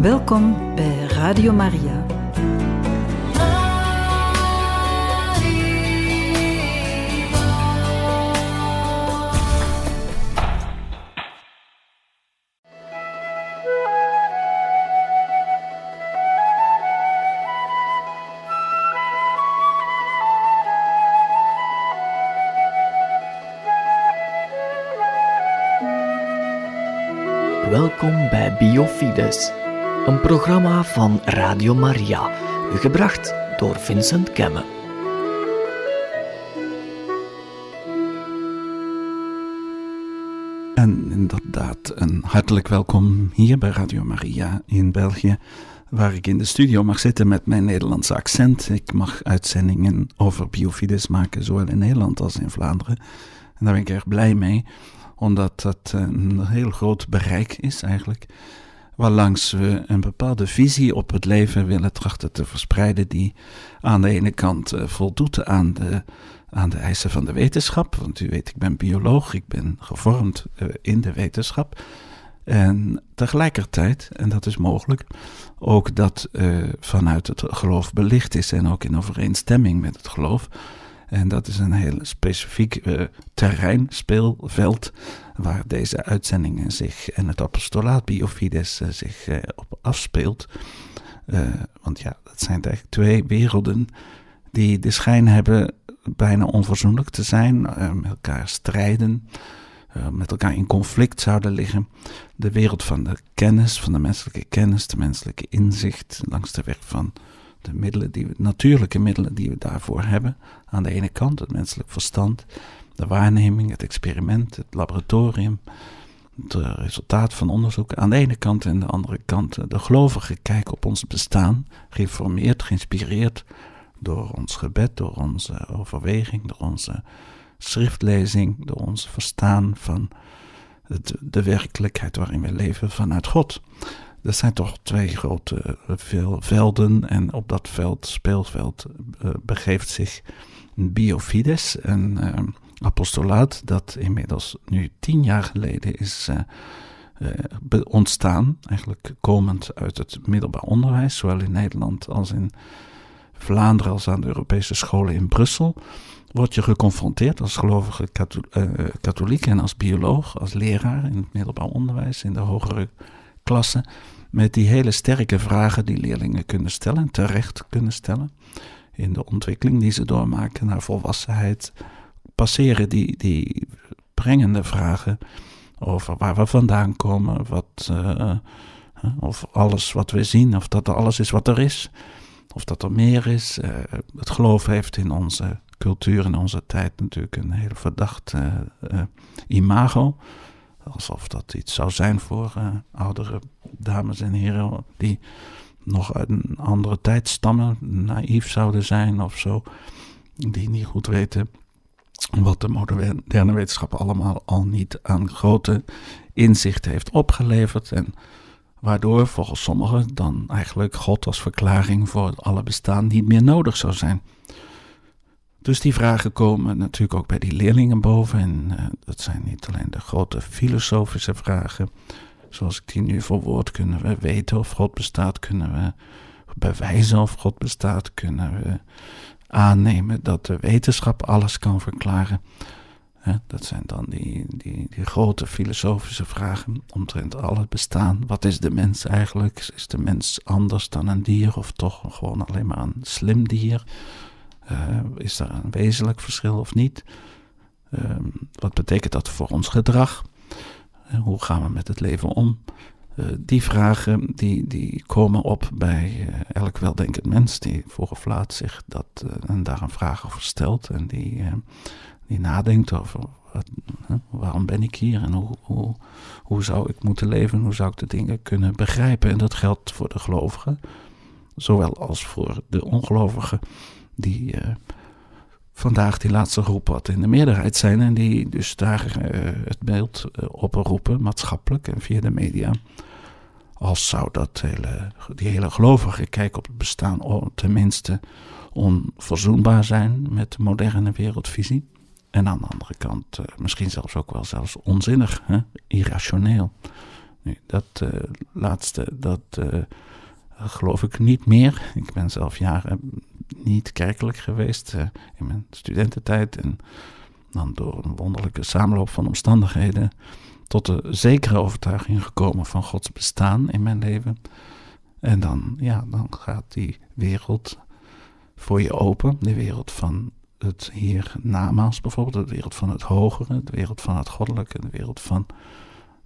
Welkom bij Radio Maria. Welkom bij Biofides, een programma van Radio Maria, gebracht door Vincent Kemme. En inderdaad, een hartelijk welkom hier bij Radio Maria in België, waar ik in de studio mag zitten met mijn Nederlandse accent. Ik mag uitzendingen over biofides maken, zowel in Nederland als in Vlaanderen. En daar ben ik erg blij mee omdat dat een heel groot bereik is eigenlijk, waarlangs we een bepaalde visie op het leven willen trachten te verspreiden, die aan de ene kant uh, voldoet aan de, aan de eisen van de wetenschap, want u weet, ik ben bioloog, ik ben gevormd uh, in de wetenschap, en tegelijkertijd, en dat is mogelijk, ook dat uh, vanuit het geloof belicht is en ook in overeenstemming met het geloof, en dat is een heel specifiek uh, terrein, speelveld, waar deze uitzendingen zich en het apostolaat Biofides uh, zich op afspeelt. want ja, dat zijn eigenlijk twee werelden die de schijn hebben bijna onverzoenlijk te zijn, met elkaar strijden, met elkaar in conflict zouden liggen. De wereld van de kennis, van de menselijke kennis, de menselijke inzicht, langs de weg van de middelen die we, natuurlijke middelen die we daarvoor hebben. Aan de ene kant het menselijk verstand, de waarneming, het experiment, het laboratorium, het eh, resultaat van onderzoek. Aan de ene kant en aan de andere kant eh, de gelovige kijk op ons bestaan, geïnformeerd, geïnspireerd door ons gebed, door onze overweging, door onze schriftlezing, door ons verstaan van de, de werkelijkheid waarin we leven vanuit God. Dat zijn toch twee grote veel velden. En op dat veld, speelveld, uh, begeeft zich Biofides, een uh, apostolaat dat inmiddels nu tien jaar geleden is ontstaan. Eigenlijk komend uit het middelbaar onderwijs, zowel in Nederland als in Vlaanderen als aan de Europese scholen in Brussel. Word je geconfronteerd als gelovige katholiek en als bioloog, als leraar in het middelbaar onderwijs, in de hogere klassen met die hele sterke vragen die leerlingen kunnen stellen, terecht kunnen stellen, in de ontwikkeling die ze doormaken naar volwassenheid, passeren die, die brengende vragen over waar we vandaan komen, wat, uh, of alles wat we zien, of dat er alles is wat er is, of dat er meer is. Uh, het geloof heeft in onze cultuur in onze tijd natuurlijk een heel verdacht imago. Alsof dat iets zou zijn voor uh, oudere dames en heren die nog uit een andere tijd stammen, naïef zouden zijn of zo, die niet goed weten wat de moderne wetenschap allemaal al niet aan grote inzicht heeft opgeleverd en waardoor volgens sommigen dan eigenlijk God als verklaring voor alle bestaan niet meer nodig zou zijn. Dus die vragen komen natuurlijk ook bij die leerlingen boven. En uh, dat zijn niet alleen de grote filosofische vragen. Zoals ik die nu verwoord, kunnen we weten of God bestaat? Kunnen we bewijzen of God bestaat? Kunnen we aannemen dat de wetenschap alles kan verklaren? dat zijn dan die, die, die grote filosofische vragen omtrent al het bestaan. Wat is de mens eigenlijk? Is de mens anders dan een dier of toch gewoon alleen maar een slim dier? Uh, is er een wezenlijk verschil of niet? Uh, wat betekent dat voor ons gedrag? Uh, hoe gaan we met het leven om? Eh, die vragen die, die komen op bij elk weldenkend mens die vroeg of laat zich dat, en daar een vraag over stelt en die, die nadenkt over waarom ben ik hier en hoe, hoe, hoe zou ik moeten leven, hoe zou ik de dingen kunnen begrijpen. En dat geldt voor de gelovigen, zowel als voor de ongelovigen die uh, vandaag die laatste groep wat in de meerderheid zijn en die dus daar uh, het beeld uh, oproepen, maatschappelijk en via de media. Als zou dat hele, die hele gelovige kijk op het bestaan tenminste onverzoenbaar zijn met de moderne wereldvisie. En aan de andere kant misschien zelfs ook wel zelfs onzinnig, hè? irrationeel. Dat laatste, dat geloof ik niet meer. Ik ben zelf jaren niet kerkelijk geweest in mijn studententijd. En dan door een wonderlijke samenloop van omstandigheden tot de zekere overtuiging gekomen van Gods bestaan in mijn leven. En dan, ja, dan gaat die wereld voor je open. De wereld van het hier namaals bijvoorbeeld, de wereld van het hogere, de wereld van het goddelijke, de wereld van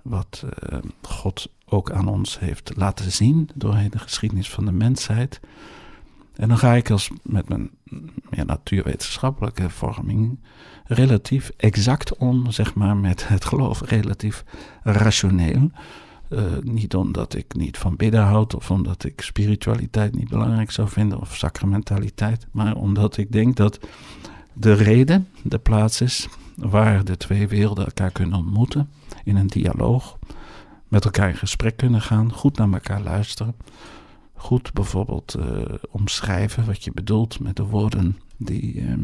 wat uh, God ook aan ons heeft laten zien door de geschiedenis van de mensheid. En dan ga ik als met mijn natuurwetenschappelijke vorming relatief exact om, zeg maar, met het geloof, relatief rationeel. Uh, niet omdat ik niet van bidden houd of omdat ik spiritualiteit niet belangrijk zou vinden of sacramentaliteit, maar omdat ik denk dat de reden de plaats is waar de twee werelden elkaar kunnen ontmoeten in een dialoog, met elkaar in gesprek kunnen gaan, goed naar elkaar luisteren, goed bijvoorbeeld uh, omschrijven wat je bedoelt met de woorden die, uh,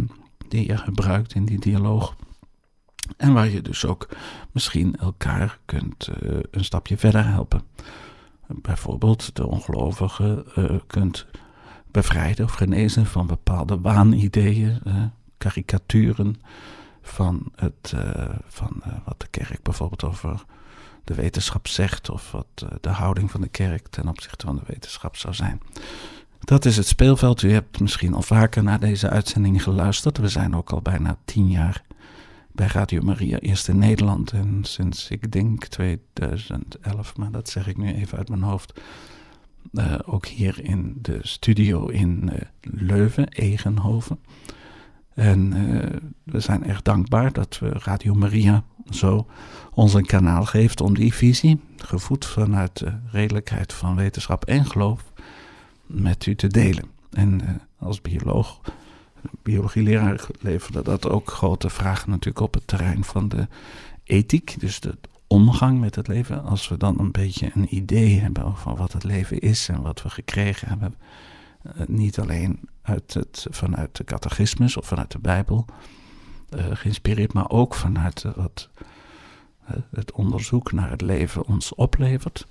die je gebruikt in die dialoog. En waar je dus ook misschien elkaar kunt uh, een stapje verder helpen. Bijvoorbeeld de ongelovige kunt bevrijden of genezen van bepaalde waanideeën, karikaturen van, het, van wat de kerk bijvoorbeeld over de wetenschap zegt of wat eh, de houding van de kerk ten opzichte van de wetenschap zou zijn. Dat is het speelveld. U hebt misschien al vaker naar deze uitzending geluisterd. We zijn ook al bijna tien jaar bij Radio Maria, eerst in Nederland en sinds ik denk 2011, maar dat zeg ik nu even uit mijn hoofd. Ook hier in de studio in Leuven, Egenhoven. En uh, we zijn erg dankbaar dat we Radio Maria zo ons een kanaal geeft om die visie, gevoed vanuit de redelijkheid van wetenschap en geloof, met u te delen. En uh, als bioloog, biologieleraar leverde dat ook grote vragen natuurlijk op het terrein van de ethiek, dus de omgang met het leven. Als we dan een beetje een idee hebben van wat het leven is en wat we gekregen hebben, niet alleen uit het, vanuit de catechismus of vanuit de Bijbel uh, geïnspireerd, maar ook vanuit wat het onderzoek naar het leven ons oplevert,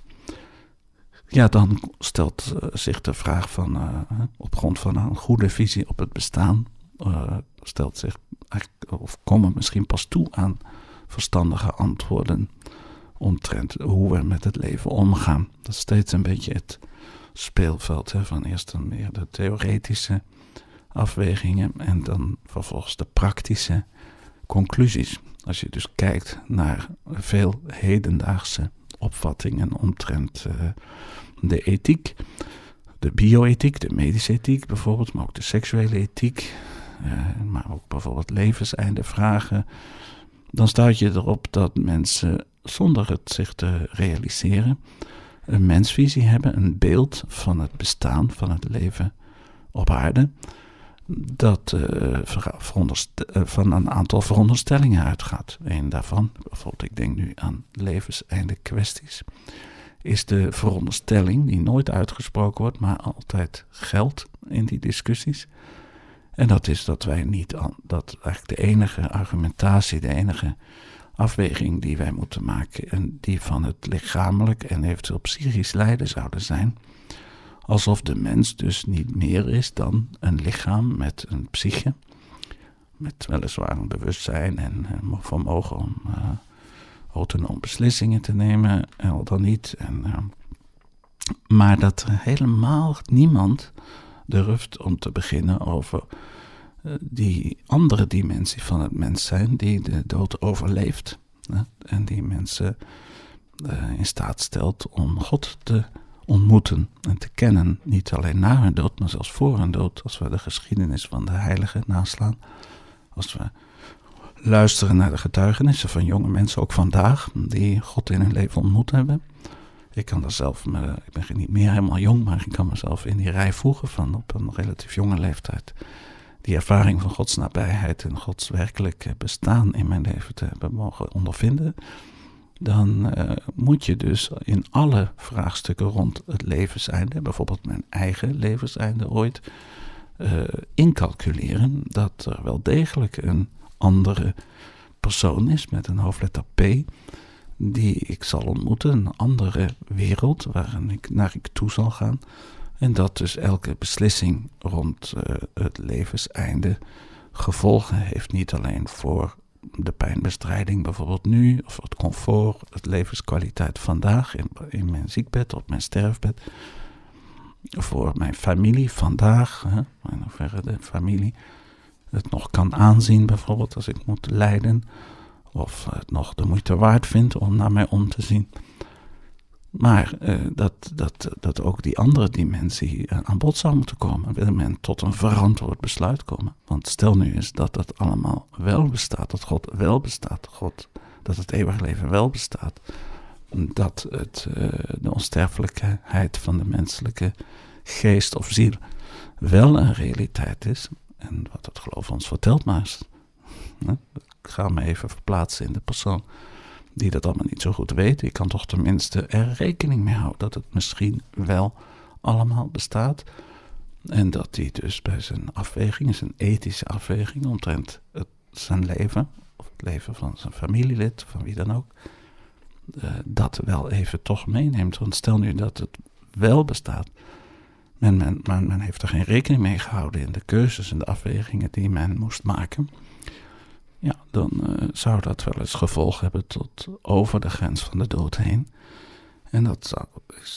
ja, dan stelt zich de vraag van, op grond van een goede visie op het bestaan, stelt zich, of komen misschien pas toe aan verstandige antwoorden omtrent hoe we met het leven omgaan. Dat is steeds een beetje het speelveld van eerst dan meer de theoretische afwegingen en dan vervolgens de praktische conclusies. Als je dus kijkt naar veel hedendaagse opvattingen omtrent uh, de ethiek, de bioethiek, de medische ethiek bijvoorbeeld, maar ook de seksuele ethiek, uh, maar ook bijvoorbeeld levenseinde vragen, dan staat je erop dat mensen zonder het zich te realiseren een mensvisie hebben, een beeld van het bestaan, van het leven op aarde dat uh, van een aantal veronderstellingen uitgaat. Een daarvan, bijvoorbeeld ik denk nu aan levenseinde kwesties, is de veronderstelling die nooit uitgesproken wordt, maar altijd geldt in die discussies. En dat is dat wij niet, dat eigenlijk de enige argumentatie, de enige afweging die wij moeten maken, en die van het lichamelijk en eventueel psychisch lijden zouden zijn, alsof de mens dus niet meer is dan een lichaam met een psyche, met weliswaar een bewustzijn en een vermogen om uh, autonoom beslissingen te nemen, al dan niet. En, uh, maar dat helemaal niemand durft om te beginnen over die andere dimensie van het mens zijn, die de dood overleeft. en die mensen in staat stelt om God te ontmoeten en te kennen. Niet alleen na hun dood, maar zelfs voor hun dood. Als we de geschiedenis van de heiligen naslaan. Als we luisteren naar de getuigenissen van jonge mensen, ook vandaag, die God in hun leven ontmoet hebben. Ik kan er zelf, ik ben niet meer helemaal jong, maar ik kan mezelf in die rij voegen van op een relatief jonge leeftijd. Die ervaring van Gods nabijheid en Gods werkelijk bestaan in mijn leven te hebben mogen ondervinden dan uh, moet je dus in alle vraagstukken rond het levenseinde, bijvoorbeeld mijn eigen levenseinde ooit, uh, incalculeren dat er wel degelijk een andere persoon is met een hoofdletter P, die ik zal ontmoeten, een andere wereld waarin ik naar ik toe zal gaan. En dat dus elke beslissing rond uh, het levenseinde gevolgen heeft, niet alleen voor de pijnbestrijding bijvoorbeeld nu, of het comfort, het levenskwaliteit vandaag in, mijn ziekbed, op mijn sterfbed, voor mijn familie vandaag, hè, hoeverre de familie het nog kan aanzien, bijvoorbeeld als ik moet lijden, of het nog de moeite waard vindt om naar mij om te zien. Maar uh, dat, dat, dat ook die andere dimensie uh, aan bod zou moeten komen. Wil men tot een verantwoord besluit komen. Want stel nu eens dat dat allemaal wel bestaat, dat God wel bestaat, God, dat het eeuwig leven wel bestaat. Dat het, uh, de onsterfelijkheid van de menselijke geest of ziel wel een realiteit is. En wat het geloof ons vertelt maar. Ik ga me even verplaatsen in de persoon die dat allemaal niet zo goed weet. Ik kan toch tenminste er rekening mee houden dat het misschien wel allemaal bestaat. En dat hij dus bij zijn afweging, zijn ethische afweging omtrent het, zijn leven, of het leven van zijn familielid, van wie dan ook, uh, dat wel even toch meeneemt. Want stel nu dat het wel bestaat, men, men heeft er geen rekening mee gehouden in de keuzes en de afwegingen die men moest maken ja, dan uh, zou dat wel eens gevolg hebben tot over de grens van de dood heen. En dat zou,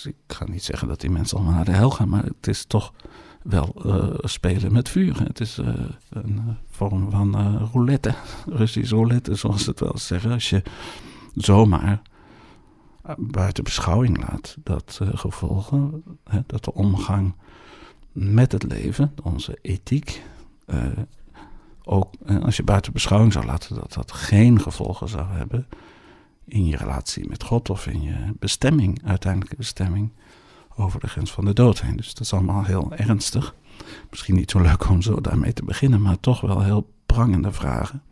ik ga niet zeggen dat die mensen allemaal naar de hel gaan, maar het is toch wel uh, spelen met vuur. Het is uh, een vorm van roulette, Russisch roulette, zoals ze het wel zeggen. Als je zomaar buiten beschouwing laat dat gevolgen, hè, dat de omgang met het leven, onze ethiek, ook als je buiten beschouwing zou laten dat dat geen gevolgen zou hebben in je relatie met God of in je bestemming, uiteindelijke bestemming over de grens van de dood heen. Dus dat is allemaal heel ernstig. Misschien niet zo leuk om zo daarmee te beginnen, maar toch wel heel prangende vragen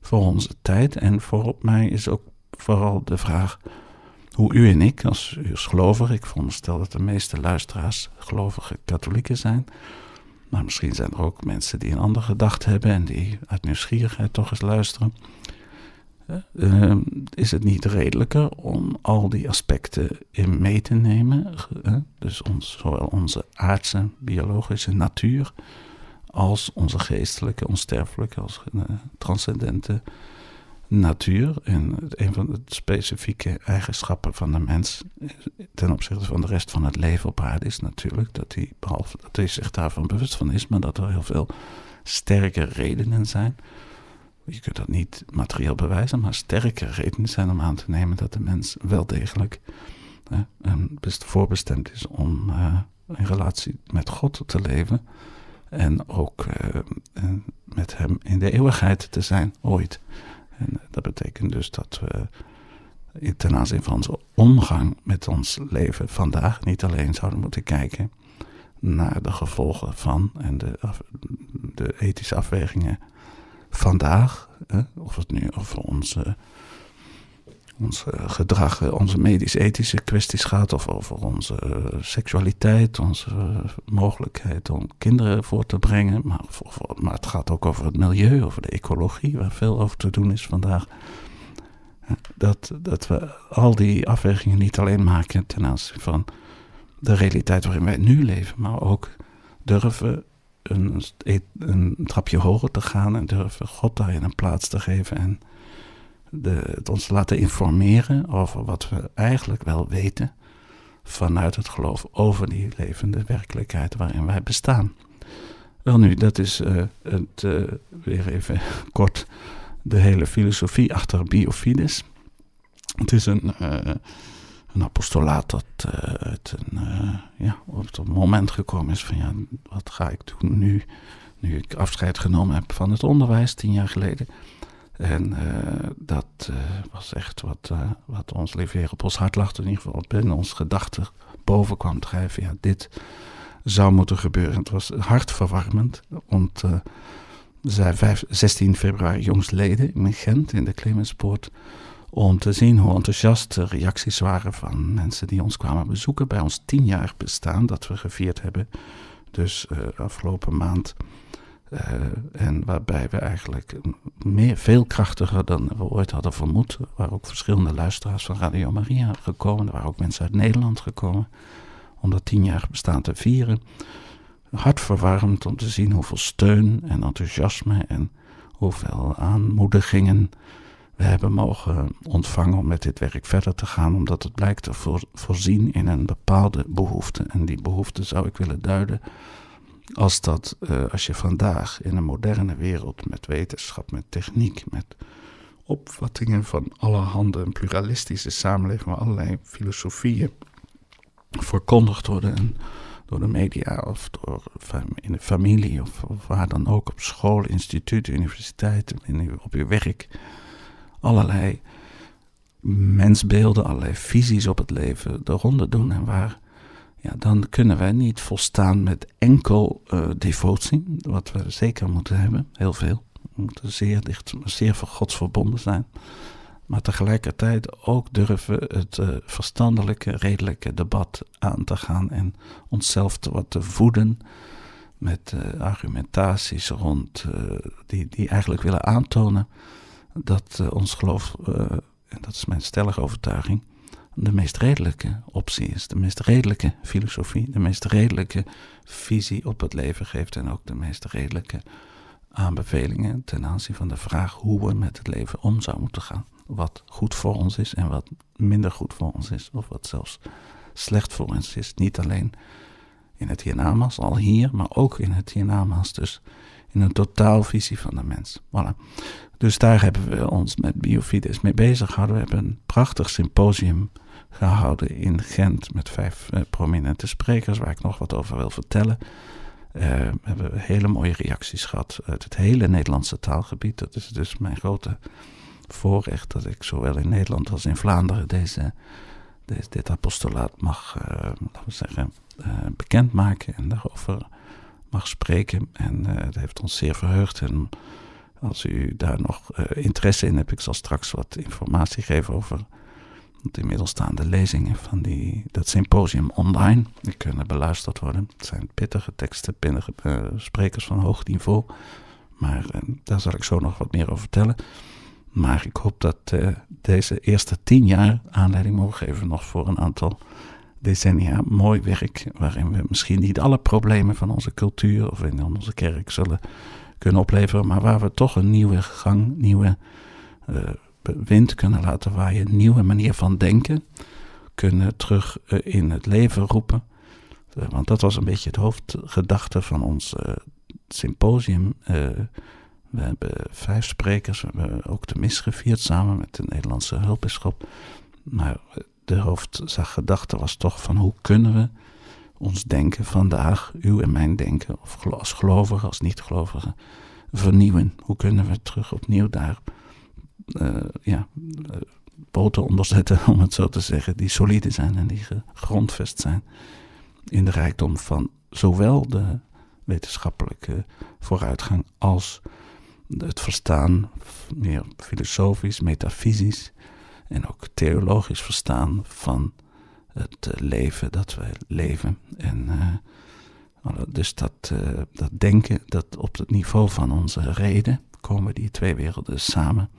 voor onze tijd. En voor mij is ook vooral de vraag hoe u en ik, als als gelovig, ik veronderstel dat de meeste luisteraars gelovige katholieken zijn, maar misschien zijn er ook mensen die een andere gedachte hebben en die uit nieuwsgierigheid toch eens luisteren. Uh, is het niet redelijker om al die aspecten in mee te nemen? Dus ons, zowel onze aardse, biologische natuur als onze geestelijke, onsterfelijke, als uh, transcendente natuur. En een van de specifieke eigenschappen van de mens ten opzichte van de rest van het leven op aarde is natuurlijk dat hij, behalve dat hij zich daarvan bewust van is, maar dat er heel veel sterke redenen zijn. Je kunt dat niet materieel bewijzen, maar sterke redenen zijn om aan te nemen dat de mens wel degelijk eh, voorbestemd is om uh, in relatie met God te leven. En ook uh, met hem in de eeuwigheid te zijn, ooit. En eh, dat betekent dus dat we ten aanzien van onze omgang met ons leven vandaag niet alleen zouden moeten kijken naar de gevolgen van en de, de ethische afwegingen vandaag, of het nu over onze, onze gedrag, onze medisch-ethische kwesties gaat, of over onze seksualiteit, onze mogelijkheid om kinderen voor te brengen, maar, maar het gaat ook over het milieu, over de ecologie, waar veel over te doen is vandaag. Dat, dat we al die afwegingen niet alleen maken ten aanzien van de realiteit waarin wij nu leven, maar ook durven een, een trapje hoger te gaan en durven God daarin een plaats te geven en het ons laten informeren over wat we eigenlijk wel weten vanuit het geloof over die levende werkelijkheid waarin wij bestaan. Wel nu, dat is uh, het, uh, weer even kort de hele filosofie achter Biofides. Het is een, uh, een apostolaat dat het een, ja, op het moment gekomen is van ja, wat ga ik doen nu, nu ik afscheid genomen heb van het onderwijs tien jaar geleden. En uh, dat uh, was echt wat, uh, wat ons lieve op ons hart lag, in ieder geval binnen ons gedachten boven kwam drijven. Ja, dit zou moeten gebeuren. Het was hartverwarmend, want we zijn 5, 16 februari jongstleden in Gent in de Clemenspoort om te zien hoe enthousiast de reacties waren van mensen die ons kwamen bezoeken bij ons tien jaar bestaan dat we gevierd hebben. Dus afgelopen maand en waarbij we eigenlijk meer, veel krachtiger dan we ooit hadden vermoed. Er waren ook verschillende luisteraars van Radio Maria gekomen. Er waren ook mensen uit Nederland gekomen om dat tien jaar bestaan te vieren. Hartverwarmend om te zien hoeveel steun en enthousiasme en hoeveel aanmoedigingen we hebben mogen ontvangen om met dit werk verder te gaan, omdat het blijkt te voorzien in een bepaalde behoefte. En die behoefte zou ik willen duiden als dat uh, als je vandaag in een moderne wereld met wetenschap, met techniek, met opvattingen van allerhande, een pluralistische samenleving waar allerlei filosofieën verkondigd worden door de media of door, in de familie of, waar dan ook, op school, instituut, universiteit, op je werk. Allerlei mensbeelden, allerlei visies op het leven de ronde doen en waar ja, dan kunnen wij niet volstaan met enkel uh, devotie, wat we zeker moeten hebben, heel veel. We moeten zeer dicht, zeer voor Gods verbonden zijn. Maar tegelijkertijd ook durven het uh, verstandelijke, redelijke debat aan te gaan en onszelf te, wat te voeden met uh, argumentaties rond die, die eigenlijk willen aantonen dat ons geloof, en dat is mijn stellige overtuiging, de meest redelijke optie is, de meest redelijke filosofie, de meest redelijke visie op het leven geeft en ook de meest redelijke aanbevelingen ten aanzien van de vraag hoe we met het leven om zouden moeten gaan. Wat goed voor ons is en wat minder goed voor ons is, of wat zelfs slecht voor ons is. Niet alleen in het hiernamaals, al hier, maar ook in het hiernamaals. Dus in een totaalvisie van de mens. Voilà. Dus daar hebben we ons met Biofides mee bezig gehouden. We hebben een prachtig symposium gehouden in Gent met vijf uh, prominente sprekers, waar ik nog wat over wil vertellen. Uh, we hebben hele mooie reacties gehad uit het hele Nederlandse taalgebied. Dat is dus mijn grote voorrecht dat ik zowel in Nederland als in Vlaanderen deze, dit apostolaat mag uh, laten we zeggen, bekendmaken en daarover mag spreken. En het heeft ons zeer verheugd. En als u daar nog interesse in hebt, ik zal straks wat informatie geven over inmiddels staan de lezingen van die, dat symposium online. Die kunnen beluisterd worden. Het zijn pittige teksten, pittige uh, sprekers van hoog niveau. Maar uh, daar zal ik zo nog wat meer over vertellen. Maar ik hoop dat uh, deze eerste tien jaar aanleiding mogen geven nog voor een aantal decennia mooi werk. Waarin we misschien niet alle problemen van onze cultuur of in onze kerk zullen kunnen opleveren. Maar waar we toch een nieuwe gang, nieuwe wind kunnen laten waaien, een nieuwe manier van denken kunnen terug eh, in het leven roepen. Eh, want dat was een beetje het hoofdgedachte van ons uh, symposium. we hebben vijf sprekers, we hebben ook de mis gevierd samen met de Nederlandse hulpbisschop. Maar de hoofdgedachte was toch van hoe kunnen we ons denken vandaag, uw en mijn denken, of als gelovigen, als niet-gelovigen, vernieuwen. Hoe kunnen we terug opnieuw daar ja, uh, poten onderzetten, om het zo te zeggen, die solide zijn en die gegrondvest zijn in de rijkdom van zowel de wetenschappelijke vooruitgang als het verstaan, meer filosofisch, metafysisch en ook theologisch verstaan van het leven dat wij leven. En dus dat, dat denken, dat op het niveau van onze reden komen die twee werelden samen.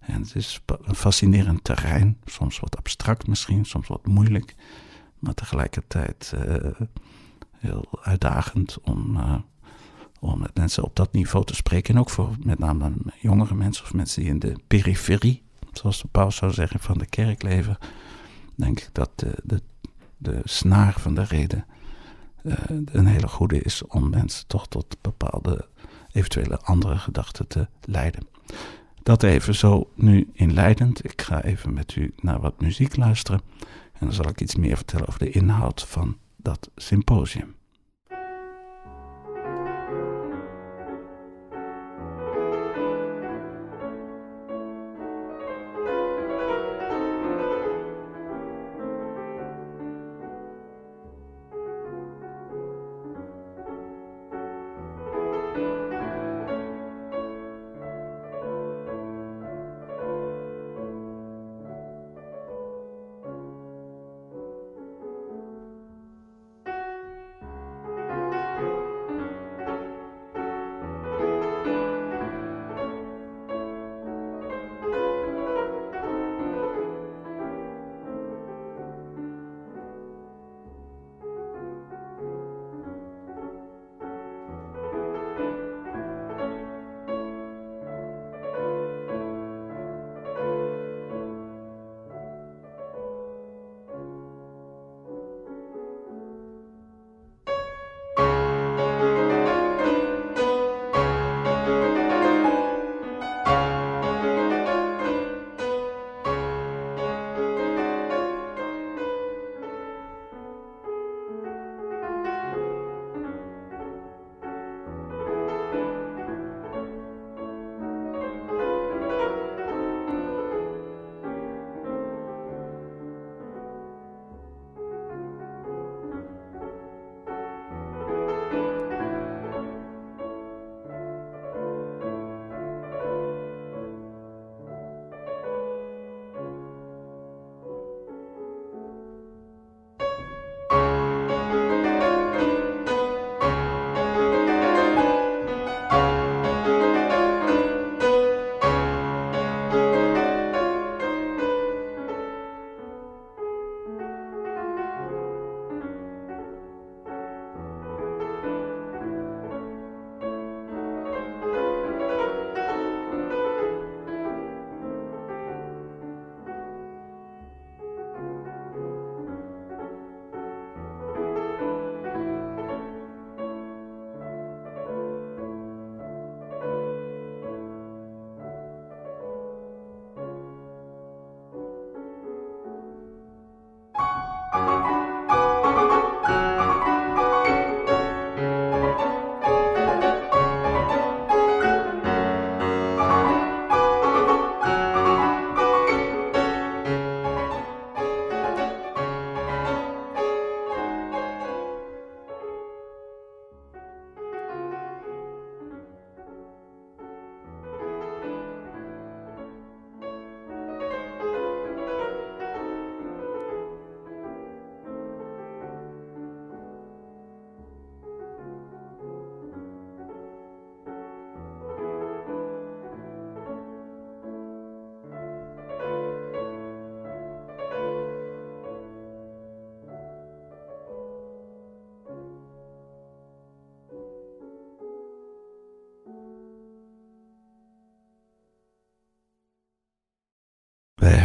En het is een fascinerend terrein, soms wat abstract misschien, soms wat moeilijk, maar tegelijkertijd uh, heel uitdagend om, uh, om met mensen op dat niveau te spreken. En ook voor met name jongere mensen of mensen die in de periferie, zoals de paus zou zeggen, van de kerk leven. Denk ik dat de, de, de snaar van de reden uh, een hele goede is om mensen toch tot bepaalde eventuele andere gedachten te leiden. Dat even zo nu inleidend. Ik ga even met u naar wat muziek luisteren. En dan zal ik iets meer vertellen over de inhoud van dat symposium.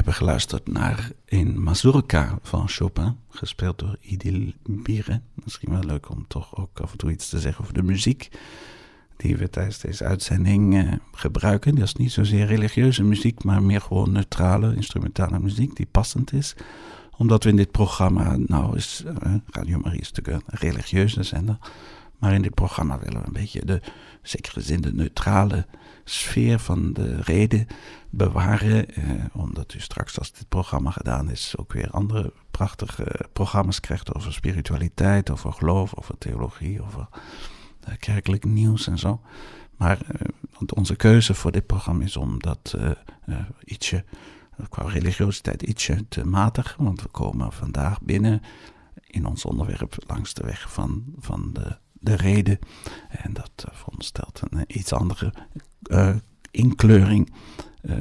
Hebben geluisterd naar een mazurka van Chopin, gespeeld door Idil Bire. Misschien wel leuk om toch ook af en toe iets te zeggen over de muziek die we tijdens deze uitzending uh, gebruiken. Dat is niet zozeer religieuze muziek, maar meer gewoon neutrale, instrumentale muziek die passend is. Omdat we in dit programma, nou is uh, Radio Marie is natuurlijk een religieuze zender, maar in dit programma willen we een beetje de, zekere zin, de neutrale sfeer van de reden bewaren. Eh, omdat u straks, als dit programma gedaan is, ook weer andere prachtige programma's krijgt over spiritualiteit, over geloof, over theologie, over uh, kerkelijk nieuws en zo. Maar uh, want onze keuze voor dit programma is om dat uh, ietsje, qua religiositeit, ietsje te matigen. Want we komen vandaag binnen in ons onderwerp langs de weg van, van de, de reden. En dat veronderstelt een iets andere inkleuring.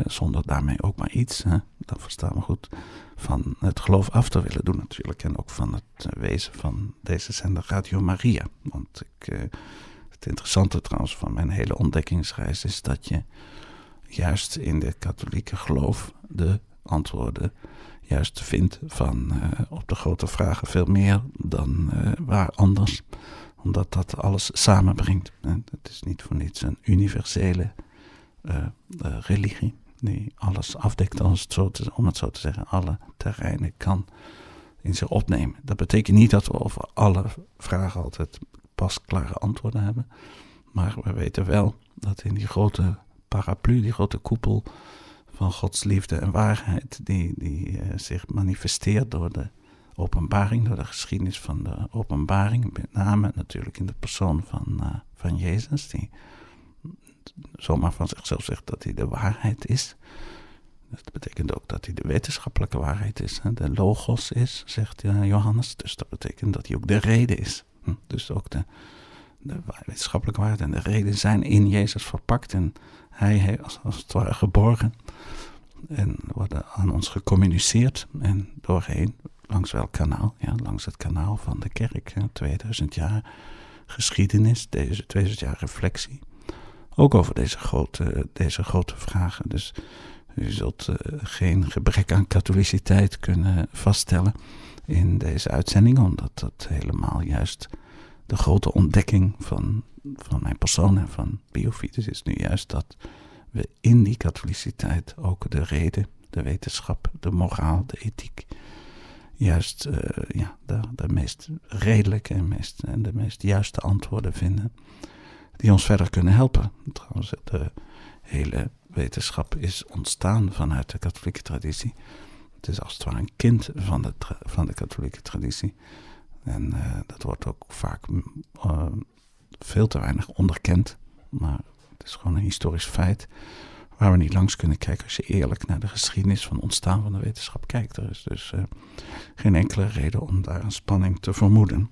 zonder daarmee ook maar iets, hè, dat verstaan we goed, van het geloof af te willen doen natuurlijk. En ook van het wezen van deze zender Radio Maria. Want ik, het interessante trouwens van mijn hele ontdekkingsreis is dat je juist in de katholieke geloof de antwoorden juist vindt van op de grote vragen veel meer dan waar anders. Omdat dat alles samenbrengt. Het is niet voor niets een universele religie die alles afdekt, zo om het zo te zeggen, alle terreinen kan in zich opnemen. Dat betekent niet dat we over alle vragen altijd pasklare antwoorden hebben. Maar we weten wel dat in die grote paraplu, die grote koepel van Gods liefde en waarheid, die, die uh, zich manifesteert door de openbaring, door de geschiedenis van de openbaring, met name natuurlijk in de persoon van, uh, van Jezus, die zomaar van zichzelf zegt dat hij de waarheid is. Dat betekent ook dat hij de wetenschappelijke waarheid is. De logos is, zegt Johannes. Dus dat betekent dat hij ook de reden is. Hm, dus ook de, de wetenschappelijke waarheid en de reden zijn in Jezus verpakt. En hij heeft als, als het ware geborgen. En worden aan ons gecommuniceerd. En doorheen, langs welk kanaal? Ja, langs het kanaal van de kerk. 2000 jaar geschiedenis, deze 2000 jaar reflectie. Ook over deze grote, deze grote vragen. Dus u zult uh, geen gebrek aan katholiciteit kunnen vaststellen in deze uitzending, omdat dat helemaal juist de grote ontdekking van, van mijn persoon en van Biofides is nu juist dat we in die katholiciteit ook de reden, de wetenschap, de moraal, de ethiek, juist uh, ja, de, de meest redelijke en, meest, en de meest juiste antwoorden vinden die ons verder kunnen helpen. Trouwens, de hele wetenschap is ontstaan vanuit de katholieke traditie. Het is als het ware een kind van de, van de katholieke traditie. En uh, dat wordt ook vaak veel te weinig onderkend. Maar het is gewoon een historisch feit waar we niet langs kunnen kijken als je eerlijk naar de geschiedenis van ontstaan van de wetenschap kijkt. Er is dus uh, geen enkele reden om daar een spanning te vermoeden.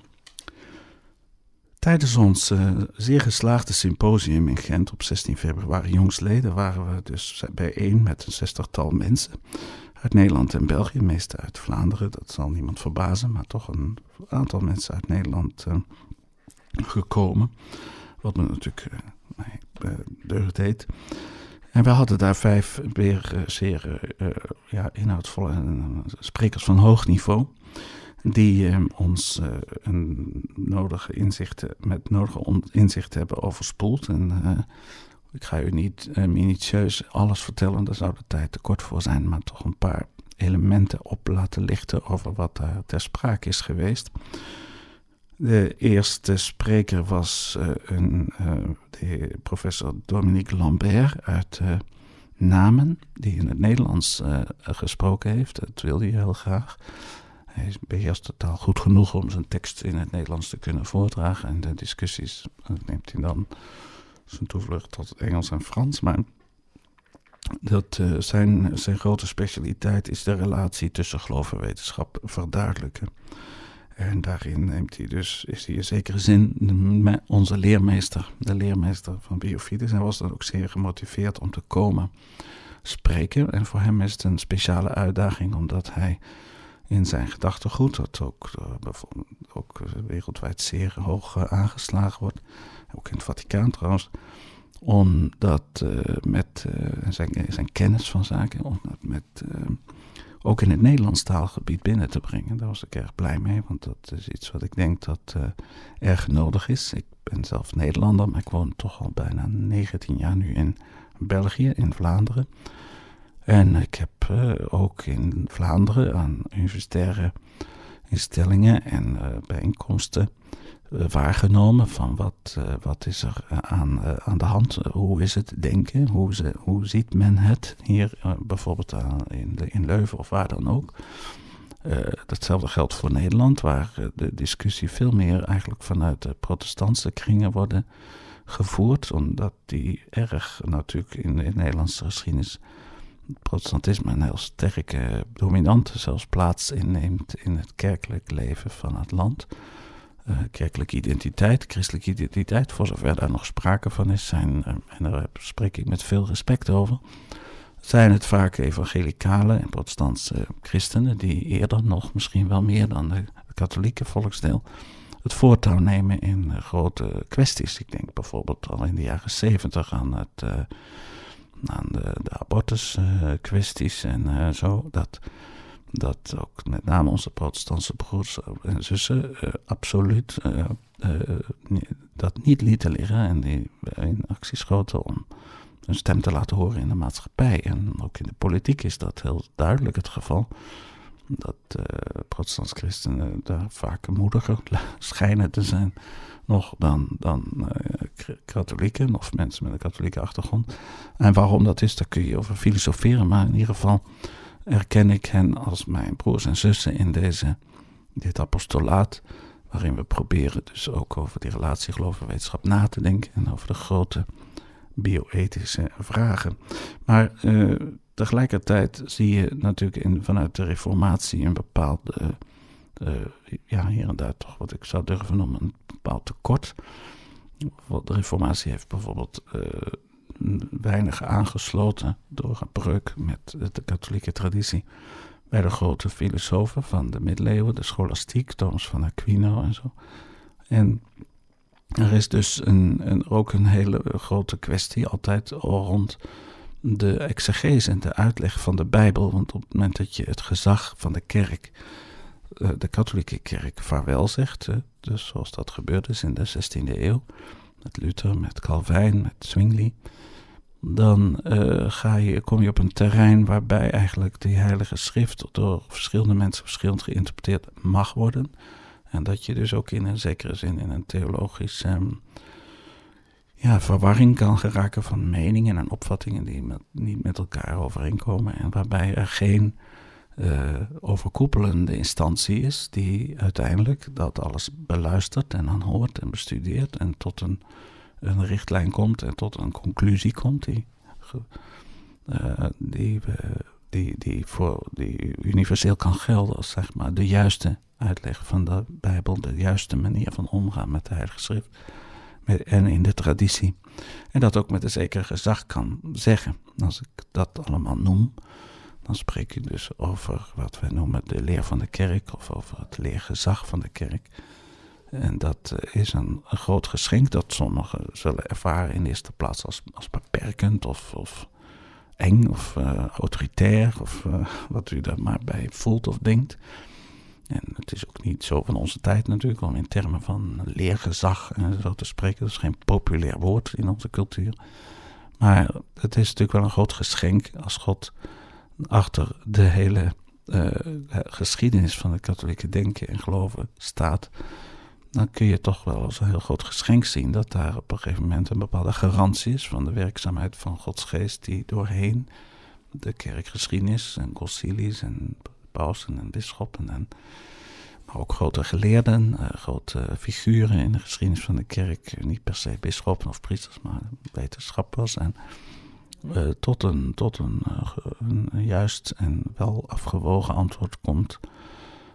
Tijdens ons uh, zeer geslaagde symposium in Gent op 16 februari jongsleden waren we dus bijeen met een zestigtal mensen uit Nederland en België, meeste uit Vlaanderen, dat zal niemand verbazen, maar toch een aantal mensen uit Nederland uh, gekomen. Wat me natuurlijk deugd deed. En we hadden daar vijf weer zeer ja, inhoudsvolle sprekers van hoog niveau die uh, ons een nodige inzichten, met nodige inzichten hebben overspoeld. En ik ga u niet minutieus alles vertellen, daar zou de tijd te kort voor zijn, maar toch een paar elementen op laten lichten over wat daar ter sprake is geweest. De eerste spreker was een, de professor Dominique Lambert uit Namen, die in het Nederlands gesproken heeft. Dat wilde hij heel graag. Hij beheerst de taal goed genoeg om zijn tekst in het Nederlands te kunnen voordragen. En de discussies neemt hij dan zijn toevlucht tot Engels en Frans. Maar dat, zijn, zijn grote specialiteit is de relatie tussen geloof en wetenschap verduidelijken. En daarin neemt hij dus, is hij in zekere zin onze leermeester, de leermeester van Biofides. Hij was dan ook zeer gemotiveerd om te komen spreken. En voor hem is het een speciale uitdaging, omdat hij in zijn gedachtegoed, dat ook, uh, ook uh, wereldwijd zeer hoog uh, aangeslagen wordt, ook in het Vaticaan trouwens, Omdat met zijn, zijn kennis van zaken, om dat met ook in het Nederlands taalgebied binnen te brengen. Daar was ik erg blij mee, want dat is iets wat ik denk dat uh, erg nodig is. Ik ben zelf Nederlander, maar ik woon toch al bijna 19 jaar nu in België, in Vlaanderen. En ik heb uh, ook in Vlaanderen aan universitaire instellingen en uh, bijeenkomsten waargenomen van wat, wat is er aan, aan de hand, hoe is het denken, hoe, ze, hoe ziet men het hier bijvoorbeeld in, de, in Leuven of waar dan ook. datzelfde geldt voor Nederland, waar de discussie veel meer eigenlijk vanuit de protestantse kringen worden gevoerd, omdat die erg natuurlijk in de Nederlandse geschiedenis protestantisme een heel sterke, dominante zelfs plaats inneemt in het kerkelijk leven van het land. Uh, kerkelijke identiteit, christelijke identiteit, voor zover daar nog sprake van is, uh, en daar spreek ik met veel respect over, zijn het vaak evangelicale en protestantse christenen die eerder nog, misschien wel meer dan de katholieke volksdeel, het voortouw nemen in uh, grote kwesties. Ik denk bijvoorbeeld al in de jaren zeventig aan het aan de, de abortuskwesties en zo. Dat, dat ook met name onze protestantse broers en zussen uh, absoluut uh, dat niet lieten liggen en die in actie schoten om hun stem te laten horen in de maatschappij. En ook in de politiek is dat heel duidelijk het geval. Dat protestantse christenen daar vaak moediger schijnen te zijn nog dan, dan katholieken of mensen met een katholieke achtergrond. En waarom dat is, daar kun je over filosoferen, maar in ieder geval erken ik hen als mijn broers en zussen in deze, dit apostolaat, waarin we proberen dus ook over die relatie geloof en wetenschap na te denken en over de grote bioethische vragen. Maar uh, tegelijkertijd zie je natuurlijk in, vanuit de reformatie een bepaalde uh, ja, hier en daar toch wat ik zou durven noemen een bepaald tekort. De reformatie heeft bijvoorbeeld weinig aangesloten door een breuk met de katholieke traditie bij de grote filosofen van de middeleeuwen, de scholastiek, Thomas van Aquino en zo. En er is dus een, een, ook een hele grote kwestie altijd rond de exegese en de uitleg van de Bijbel. Want op het moment dat je het gezag van de kerk eh, de katholieke kerk vaarwel zegt. dus zoals dat gebeurd is in de 16e eeuw. Met Luther, met Calvijn, met Zwingli. Dan uh, ga je, kom je op een terrein waarbij eigenlijk die heilige schrift door verschillende mensen verschillend geïnterpreteerd mag worden. En dat je dus ook in een zekere zin in een theologisch um, ja, verwarring kan geraken van meningen en opvattingen die niet met elkaar overeenkomen. En waarbij er geen uh, overkoepelende instantie is die uiteindelijk dat alles beluistert en dan hoort en bestudeert en tot een, een richtlijn komt en tot een conclusie komt die, uh, die, die, die, voor, die universeel kan gelden als zeg maar de juiste uitleg van de Bijbel, de juiste manier van omgaan met de Heilige Schrift met, en in de traditie. En dat ook met een zeker gezag kan zeggen. Als ik dat allemaal noem, dan spreek je dus over wat wij noemen de leer van de kerk of over het leergezag van de kerk. En dat eh, is een, groot geschenk dat sommigen zullen ervaren in de eerste plaats als, als beperkend of, of eng of uh, autoritair of uh, wat u daar maar bij voelt of denkt. En het is ook niet zo van onze tijd natuurlijk om in termen van leergezag en zo te spreken. Dat is geen populair woord in onze cultuur. Maar het is natuurlijk wel een groot geschenk als God achter de hele geschiedenis van het katholieke denken en geloven staat, dan kun je toch wel als een heel groot geschenk zien dat daar op een gegeven moment een bepaalde garantie is van de werkzaamheid van Gods geest die doorheen de kerkgeschiedenis en concilies en pausen en bisschoppen en maar ook grote geleerden, uh, grote figuren in de geschiedenis van de kerk, niet per se bisschoppen of priesters, maar wetenschappers en uh, tot, een, tot uh, een, juist en wel afgewogen antwoord komt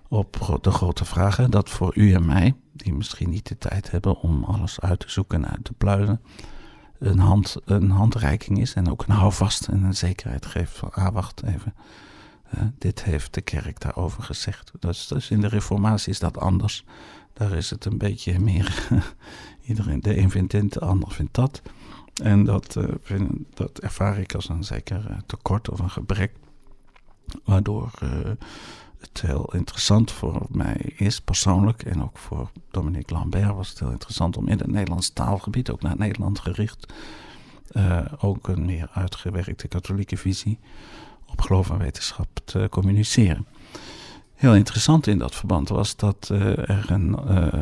op de grote vragen. Dat voor u en mij, die misschien niet de tijd hebben om alles uit te zoeken en uit te pluizen, een, hand, een handreiking is en ook een houvast en een zekerheid geeft van, ah wacht even, uh, dit heeft de kerk daarover gezegd. Dus, dus in de reformatie is dat anders. Daar is het een beetje meer, iedereen, de een vindt dit, de ander vindt dat. En dat, vind, dat ervaar ik als een zeker tekort of een gebrek, waardoor het heel interessant voor mij is, persoonlijk, en ook voor Dominique Lambert was het heel interessant om in het Nederlands taalgebied, ook naar Nederland gericht, uh, ook een meer uitgewerkte katholieke visie op geloof en wetenschap te communiceren. Heel interessant in dat verband was dat uh, er een,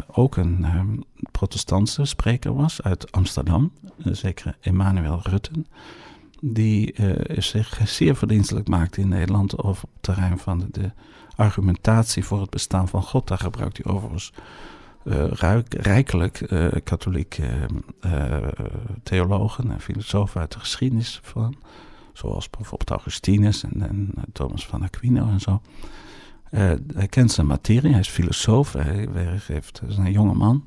ook een um, protestantse spreker was uit Amsterdam, een zekere Emmanuel Rutten, die zich zeer verdienstelijk maakte in Nederland over op het terrein van de, argumentatie voor het bestaan van God. Daar gebruikt hij overigens uh, rijkelijk uh, katholieke uh, theologen en filosofen uit de geschiedenis van. Zoals bijvoorbeeld Augustinus en, en Thomas van Aquino en zo. hij kent zijn materie, hij is filosoof, hij heeft, is een jonge man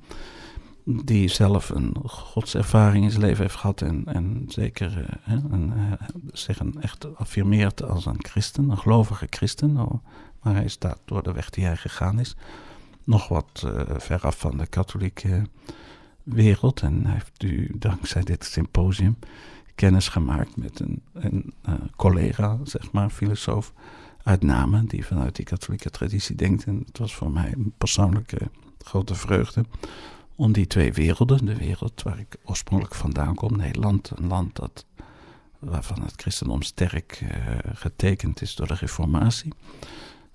die zelf een godservaring in zijn leven heeft gehad en, en zeker een, zich een echt affirmeert als een christen, een gelovige christen. Maar hij staat door de weg die hij gegaan is nog wat uh, veraf van de katholieke wereld. En hij heeft nu dankzij dit symposium kennis gemaakt met een, een collega, zeg maar, filosoof uit Namen, die vanuit die katholieke traditie denkt. En het was voor mij een persoonlijke grote vreugde om die twee werelden, de wereld waar ik oorspronkelijk vandaan kom, Nederland, een land dat, waarvan het christendom sterk uh, getekend is door de reformatie.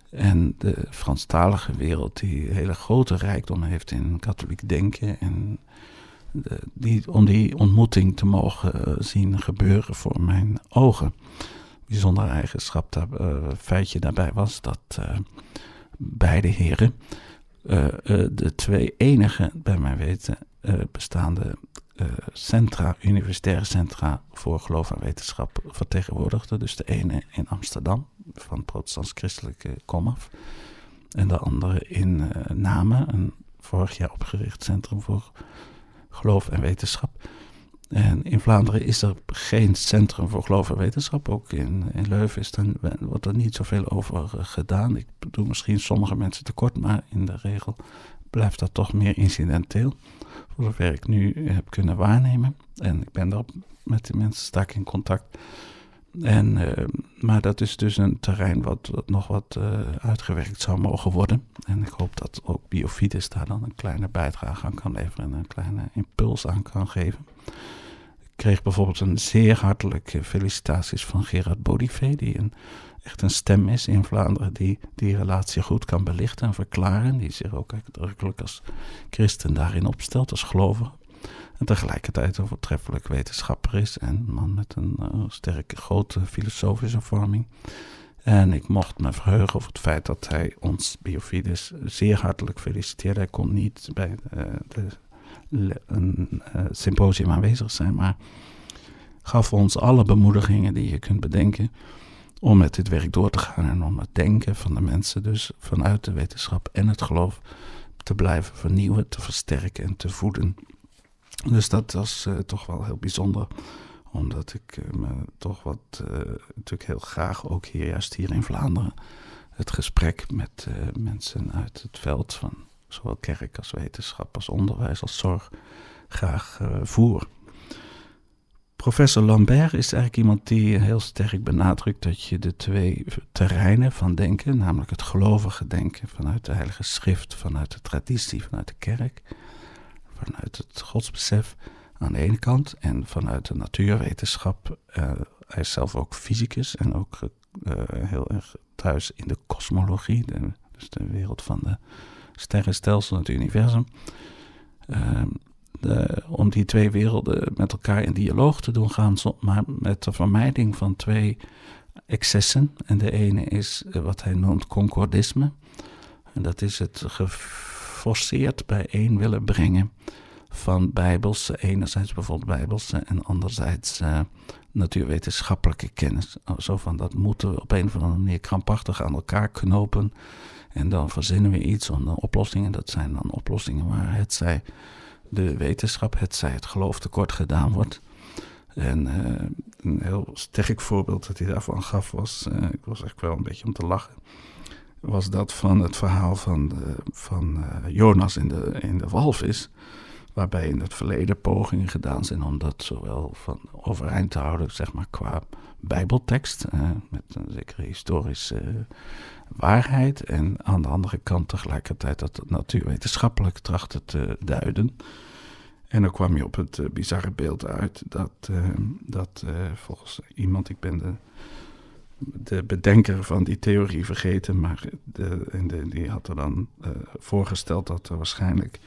En de Franstalige wereld, die hele grote rijkdom heeft in katholiek denken. En die, om die ontmoeting te mogen eh, zien gebeuren voor mijn ogen. Bijzondere eigenschap, daar, uh, feitje daarbij was dat beide heren, de twee enige, bij mijn weten, bestaande centra, universitaire centra voor geloof en wetenschap vertegenwoordigden. Dus de ene in Amsterdam van protestants-christelijke komaf. En de andere in Namen, een vorig jaar opgericht centrum voor geloof en wetenschap. En in Vlaanderen is er geen centrum voor geloof en wetenschap. Ook in, in Leuven is er, wordt er niet zoveel over eh, gedaan. Ik bedoel misschien sommige mensen tekort, maar in de regel blijft dat toch meer incidenteel. Voor zover ik nu heb kunnen waarnemen. En ik ben daar met die mensen sterk in contact. En, uh, maar dat is dus een terrein wat, nog wat uh, uitgewerkt zou mogen worden. En ik hoop dat ook Biofides daar dan een kleine bijdrage aan kan leveren en een kleine impuls aan kan geven. Kreeg bijvoorbeeld een zeer hartelijke felicitaties van Gerard Bodivé, die een, echt een stem is in Vlaanderen die die relatie goed kan belichten en verklaren. Die zich ook uitdrukkelijk als christen daarin opstelt, als gelovige. En tegelijkertijd een voortreffelijk wetenschapper is en een man met een uh, sterke, grote filosofische vorming. En ik mocht me verheugen over het feit dat hij ons, Biofides, zeer hartelijk feliciteerde. Hij kon niet bij uh, de, een uh, symposium aanwezig zijn, maar gaf ons alle bemoedigingen die je kunt bedenken om met dit werk door te gaan en om het denken van de mensen, dus vanuit de wetenschap en het geloof, te blijven vernieuwen, te versterken en te voeden. Dus dat was uh, toch wel heel bijzonder. Omdat ik uh, me toch wat, natuurlijk heel graag ook hier, juist hier in Vlaanderen, het gesprek met mensen uit het veld van zowel kerk als wetenschap, als onderwijs, als zorg graag voer. Professor Lambert is eigenlijk iemand die heel sterk benadrukt dat je de twee terreinen van denken, namelijk het gelovige denken vanuit de Heilige Schrift, vanuit de traditie, vanuit de kerk, vanuit het godsbesef aan de ene kant en vanuit de natuurwetenschap. Uh, hij is zelf ook fysicus en ook uh, heel erg thuis in de kosmologie, dus de wereld van de sterrenstelsel, het universum. Uh, de, om die twee werelden met elkaar in dialoog te doen gaan, maar met de vermijding van twee excessen. En de ene is wat hij noemt concordisme. En dat is het geforceerd bijeen willen brengen van bijbelse, enerzijds bijvoorbeeld bijbelse en anderzijds uh, natuurwetenschappelijke kennis. Zo van dat moeten we op een of andere manier krampachtig aan elkaar knopen en dan verzinnen we iets om oplossingen. Dat zijn dan oplossingen waar het zij de wetenschap, het zij het geloof tekort gedaan wordt. En uh, een heel sterk voorbeeld dat hij daarvan gaf was, uh, ik was echt wel een beetje om te lachen was dat van het verhaal van, de, van uh, Jonas in de, in de walvis. Waarbij in het verleden pogingen gedaan zijn om dat zowel van overeind te houden, zeg maar qua bijbeltekst, eh, met een zekere historische waarheid, en aan de andere kant tegelijkertijd dat natuurwetenschappelijk trachten te duiden. En dan kwam je op het uh, bizarre beeld uit dat, uh, dat uh, volgens iemand, ik ben de, de bedenker van die theorie vergeten, maar de, de, die had er dan voorgesteld dat er waarschijnlijk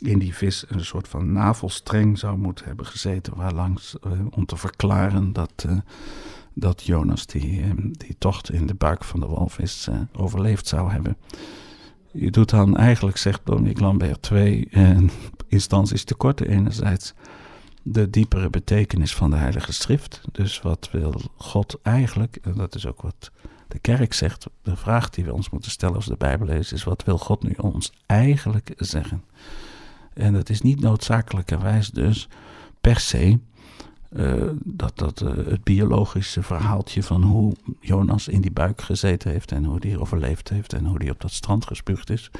in die vis een soort van navelstreng zou moeten hebben gezeten, waarlangs om te verklaren dat, dat Jonas die, die tocht in de buik van de walvis overleefd zou hebben. Je doet dan eigenlijk, zegt Dominique Lambert, twee instanties tekort. Enerzijds de diepere betekenis van de Heilige Schrift. Dus wat wil God eigenlijk, en dat is ook wat de kerk zegt, de vraag die we ons moeten stellen als de Bijbel lezen, is wat wil God nu ons eigenlijk zeggen? En dat is niet noodzakelijkerwijs dus per se uh, dat, dat uh, het biologische verhaaltje van hoe Jonas in die buik gezeten heeft en hoe hij overleefd heeft en hoe hij op dat strand gespuugd is.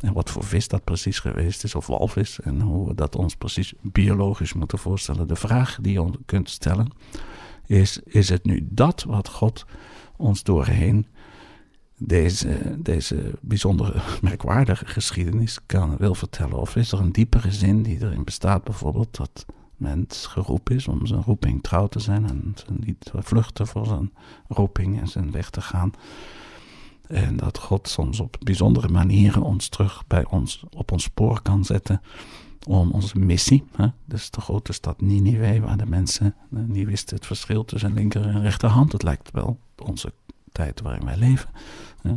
En wat voor vis dat precies geweest is, of walvis, en hoe we dat ons precies biologisch moeten voorstellen. De vraag die je kunt stellen is: is het nu dat wat God ons doorheen deze, deze bijzondere, merkwaardige geschiedenis kan, wil vertellen? Of is er een diepere zin die erin bestaat, bijvoorbeeld dat mens geroepen is om zijn roeping trouw te zijn en niet vluchten voor zijn roeping en zijn weg te gaan? En dat God soms op bijzondere manieren ons terug bij ons op ons spoor kan zetten om onze missie. Hè? Dus de grote stad Ninive, waar de mensen eh, niet wisten het verschil tussen linker en rechterhand. Het lijkt wel onze tijd waarin wij leven.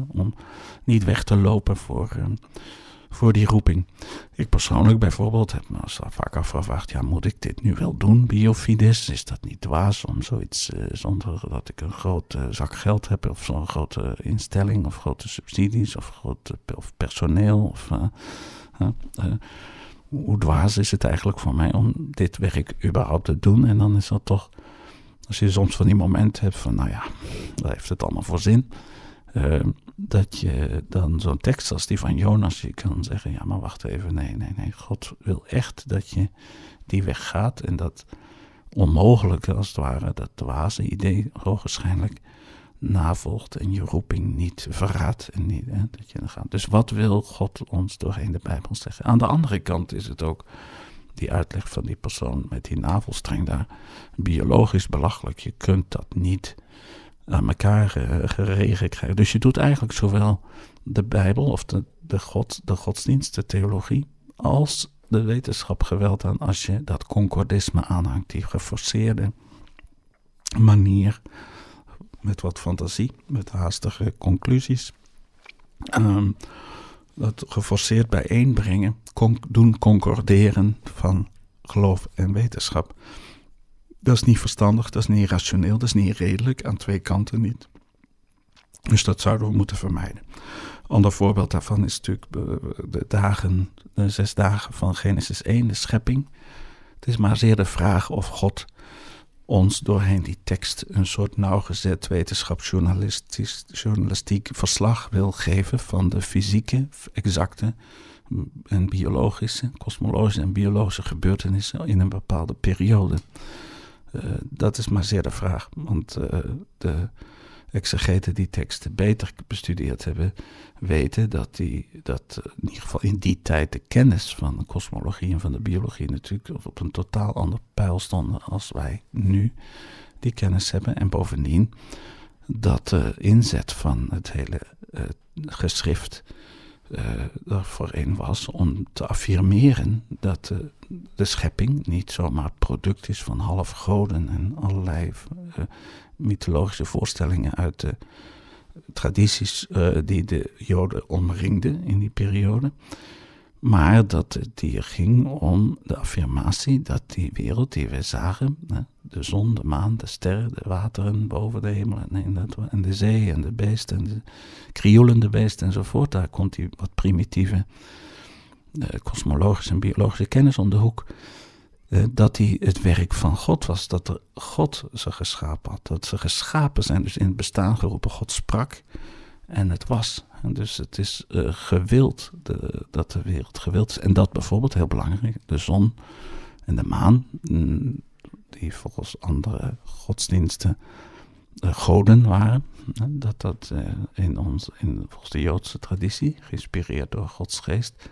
Om niet weg te lopen voor, uh, voor die roeping. Ik persoonlijk bijvoorbeeld heb me vaak afgevraagd, ja, moet ik dit nu wel doen, biofides? Is dat niet dwaas om zoiets, uh, zonder dat ik een grote zak geld heb, of zo'n grote instelling, of grote subsidies, of, grote, of personeel, of... Uh, hoe dwaas is het eigenlijk voor mij om dit werk überhaupt te doen? En dan is dat toch, als je soms van die momenten hebt van, nou ja, daar heeft het allemaal voor zin. Uh, dat je dan zo'n tekst als die van Jonas, je kan zeggen, ja maar wacht even, nee, nee, nee, God wil echt dat je die weg gaat en dat onmogelijke als het ware, dat dwaze idee hoogstwaarschijnlijk navolgt en je roeping niet verraadt. En niet, hè, dat je dan gaat. Dus wat wil God ons doorheen de Bijbel zeggen? Aan de andere kant is het ook die uitleg van die persoon met die navelstreng daar biologisch belachelijk. Je kunt dat niet aan elkaar geregeld krijgen. Dus je doet eigenlijk zowel de Bijbel of de, de, God, de godsdienst, de theologie, als de wetenschap geweld aan als je dat concordisme aanhangt, die geforceerde manier met wat fantasie, met haastige conclusies. Um, dat geforceerd bijeenbrengen, doen concorderen van geloof en wetenschap. Dat is niet verstandig, dat is niet rationeel, dat is niet redelijk, aan twee kanten niet. Dus dat zouden we moeten vermijden. Ander voorbeeld daarvan is natuurlijk de dagen, de zes dagen van Genesis 1, de schepping. Het is maar zeer de vraag of God ons doorheen die tekst een soort nauwgezet wetenschapsjournalistiek verslag wil geven van de fysieke, exacte en biologische, kosmologische en biologische gebeurtenissen in een bepaalde periode. Uh, dat is maar zeer de vraag, want uh, de exegeten die teksten beter bestudeerd hebben, weten dat, die, dat in ieder geval in die tijd de kennis van de kosmologie en van de biologie natuurlijk op een totaal ander pijl stonden als wij nu die kennis hebben. En bovendien dat de inzet van het hele geschrift ervoor een was om te affirmeren dat uh, de schepping niet zomaar product is van halfgoden en allerlei uh, mythologische voorstellingen uit de tradities die de Joden omringden in die periode. Maar dat het hier ging om de affirmatie dat die wereld die we zagen, de zon, de maan, de sterren, de wateren boven de hemel en, de zee en de beesten, en de krioelende beesten enzovoort, daar komt die wat primitieve uh, kosmologische en biologische kennis om de hoek. Eh, dat die het werk van God was, dat er God ze geschapen had, dat ze geschapen zijn, dus in het bestaan geroepen. God sprak En het was. Dus het is uh, gewild de, dat de wereld gewild is. En dat bijvoorbeeld, heel belangrijk, de zon en de maan, mm, die volgens andere godsdiensten uh, goden waren, dat dat uh, in ons, in, volgens de Joodse traditie, geïnspireerd door Gods geest,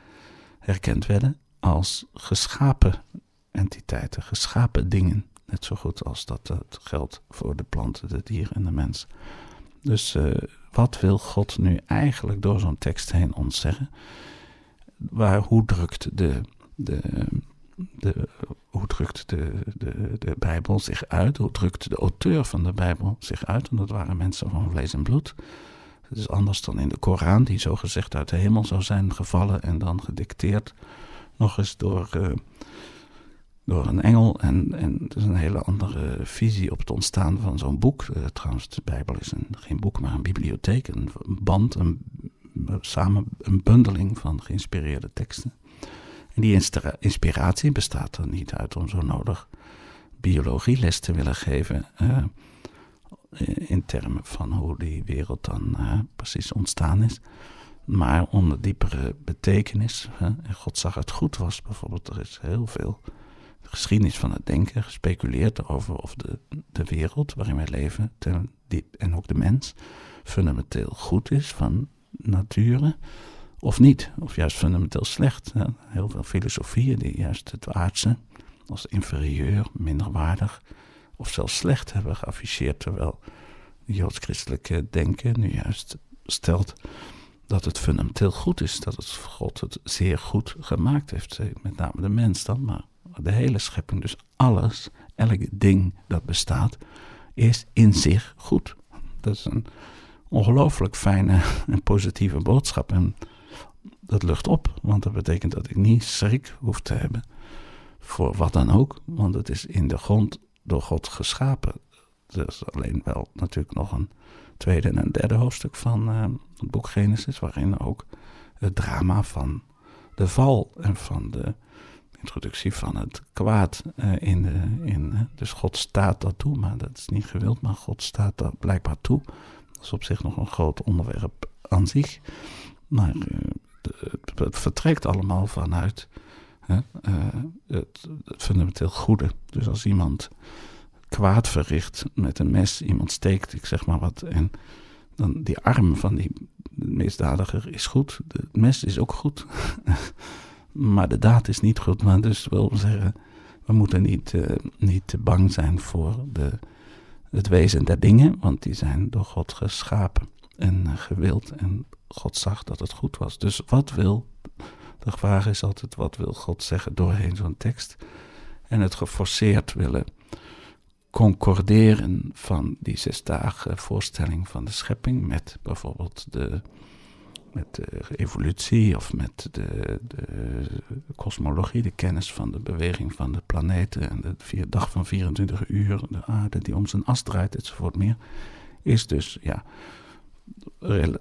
herkend werden als geschapen entiteiten, geschapen dingen. Net zo goed als dat het geldt voor de planten, de dieren en de mens. Dus uh, wat wil God nu eigenlijk door zo'n tekst heen ons zeggen? Waar, hoe drukt de, de, de, hoe drukt de, de, de Bijbel zich uit? Hoe drukt de auteur van de Bijbel zich uit? En dat waren mensen van vlees en bloed. Het is anders dan in de Koran, die zo gezegd uit de hemel zou zijn gevallen en dan gedicteerd nog eens door, uh, door een engel. En, en het is een hele andere visie op het ontstaan van zo'n boek. Uh, trouwens, de Bijbel is een, geen boek, maar een bibliotheek, een band, een, samen een bundeling van geïnspireerde teksten. En die inspiratie bestaat er niet uit om zo nodig biologieles te willen geven. Uh, in termen van hoe die wereld dan uh, precies ontstaan is. Maar onder diepere betekenis. En God zag het goed was bijvoorbeeld. Er is heel veel geschiedenis van het denken gespeculeerd over of de, de wereld waarin wij leven, ten, en ook de mens, fundamenteel goed is van nature of niet. Of juist fundamenteel slecht. Heel veel filosofieën die juist het aardse als inferieur, minderwaardig of zelfs slecht hebben geafficheerd. Terwijl joods-christelijke denken nu juist stelt dat het fundamenteel goed is. Dat het God het zeer goed gemaakt heeft. Met name de mens dan, maar de hele schepping. Dus alles, elk ding dat bestaat, is in zich goed. Dat is een ongelooflijk fijne en positieve boodschap. En dat lucht op, want dat betekent dat ik niet schrik hoef te hebben voor wat dan ook. Want het is in de grond door God geschapen. Er is alleen wel natuurlijk nog een tweede en een derde hoofdstuk van uh, het boek Genesis, waarin ook het drama van de val en van de introductie van het kwaad uh, in de. In, dus God staat dat toe, maar dat is niet gewild, maar God staat dat blijkbaar toe. Dat is op zich nog een groot onderwerp aan zich. Maar uh, het, vertrekt allemaal vanuit het, het fundamenteel goede. Dus als iemand kwaad verricht met een mes, iemand steekt, ik zeg maar wat, en dan die arm van die misdadiger is goed, het mes is ook goed, maar de daad is niet goed. Maar dus wil zeggen, we moeten niet, uh, niet bang zijn voor de, het wezen der dingen, want die zijn door God geschapen en gewild en God zag dat het goed was. Dus wat wil, de vraag is altijd, wat wil God zeggen doorheen zo'n tekst? En het geforceerd willen concorderen van die zesdagen voorstelling van de schepping met bijvoorbeeld de, met de evolutie of met de, de kosmologie, de kennis van de beweging van de planeten en de vier, dag van 24 uur, de aarde die om zijn as draait enzovoort meer, is dus ja,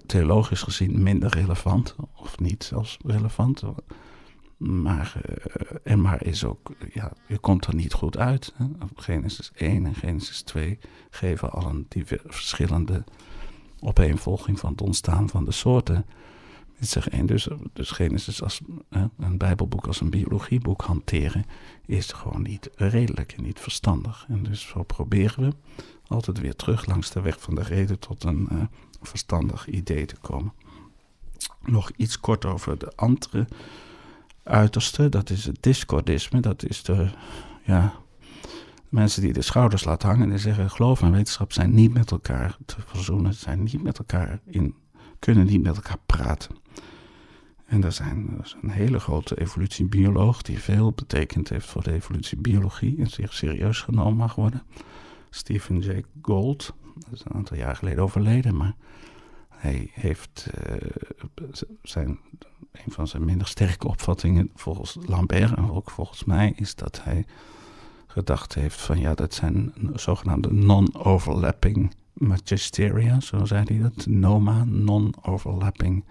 theologisch gezien minder relevant, of niet zelfs relevant. Maar, uh, en maar is ook, ja, je komt er niet goed uit. Hè? Genesis 1 en Genesis 2 geven al een verschillende opeenvolging van het ontstaan van de soorten. Dit zeg één, dus, dus Genesis als een Bijbelboek als een biologieboek hanteren is gewoon niet redelijk en niet verstandig. En dus zo proberen we altijd weer terug langs de weg van de reden tot een uh, verstandig idee te komen. Nog iets kort over de andere uiterste, dat is het discordisme. Dat is de, ja, mensen die de schouders laten hangen en zeggen: geloof en wetenschap zijn niet met elkaar te verzoenen, zijn niet met elkaar in, kunnen niet met elkaar praten. En er, zijn, er is een hele grote evolutiebioloog die veel betekend heeft voor de evolutiebiologie en zich serieus genomen mag worden. Stephen Jay Gould, dat is een aantal jaar geleden overleden, maar hij heeft uh, zijn een van zijn minder sterke opvattingen volgens Lambert en ook volgens mij is dat hij gedacht heeft van ja, dat zijn zogenaamde non-overlapping magisteria, zo zei hij dat, NOMA, non-overlapping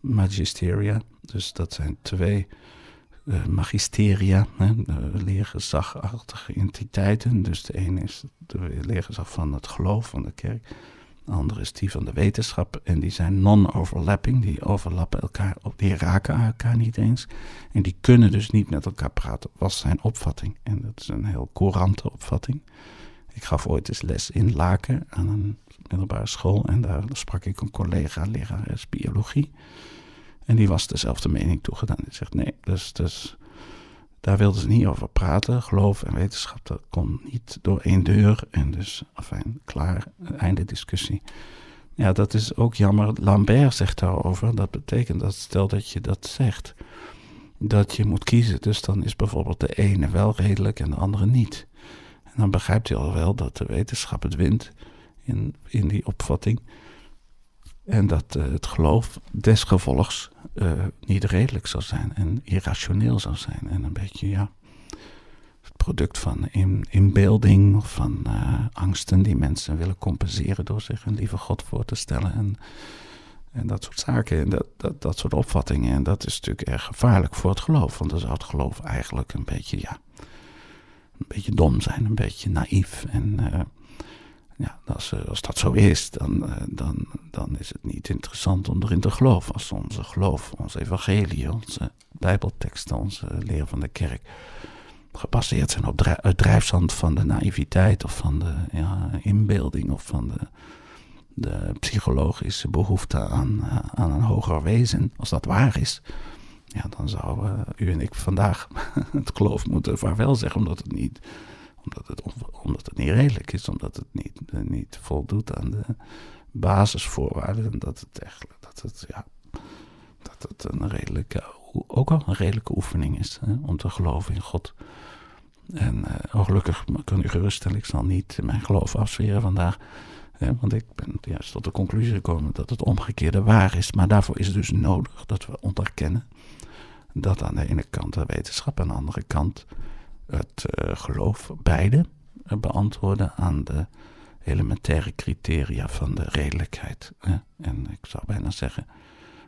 magisteria. Dus dat zijn twee uh, magisteria, hè, leergezagachtige entiteiten. Dus de ene is de leergezag van het geloof van de kerk De andere is die van de wetenschap. En die zijn non-overlapping. Die overlappen elkaar, die raken elkaar niet eens. En die kunnen dus niet met elkaar praten, was zijn opvatting. En dat is een heel courante opvatting. Ik gaf ooit eens les in Laken aan een middelbare school. En daar sprak ik een collega, lerares biologie. En die was dezelfde mening toegedaan. Die zegt nee, dus, dus daar wilden ze niet over praten. Geloof en wetenschap, dat kon niet door één deur. En dus, afijn, klaar, einde discussie. Ja, dat is ook jammer. Lambert zegt daarover. Dat betekent dat, stel dat je dat zegt, dat je moet kiezen. Dus dan is bijvoorbeeld de ene wel redelijk en de andere niet. Dan begrijpt hij al wel dat de wetenschap het wint in, in die opvatting. En dat uh, het geloof desgevolgs uh, niet redelijk zou zijn en irrationeel zou zijn. En een beetje, ja, het product van in, inbeelding van uh, angsten die mensen willen compenseren door zich een lieve God voor te stellen. En, en dat soort zaken, en dat, dat, dat soort opvattingen. En dat is natuurlijk erg gevaarlijk voor het geloof. Want dan zou het geloof eigenlijk een beetje, ja, een beetje dom zijn, een beetje naïef. En ja, als, eh, als dat zo is, dan, eh, dan, dan is het niet interessant om erin te geloven. Als onze geloof, onze evangelie, onze bijbelteksten, onze leer van de kerk gebaseerd zijn op het drijfzand van de naïviteit of van de ja, inbeelding of van de, de psychologische behoefte aan, eh, aan een hoger wezen, als dat waar is, ja, dan zouden u en ik vandaag het geloof moeten vaarwel zeggen, omdat het niet omdat het, omdat het niet redelijk is, omdat het niet, eh, niet voldoet aan de basisvoorwaarden. En dat het echt, dat het, ja, dat het een redelijke, ook al een redelijke oefening is hè, om te geloven in God. En uh, gelukkig kan u geruststellen, ik zal niet mijn geloof afzweren vandaag. Want ik ben juist tot de conclusie gekomen dat het omgekeerde waar is. Maar daarvoor is het dus nodig dat we onderkennen dat aan de ene kant de wetenschap, aan de andere kant het uh, geloof beide beantwoorden aan de elementaire criteria van de redelijkheid. Hè? En ik zou bijna zeggen,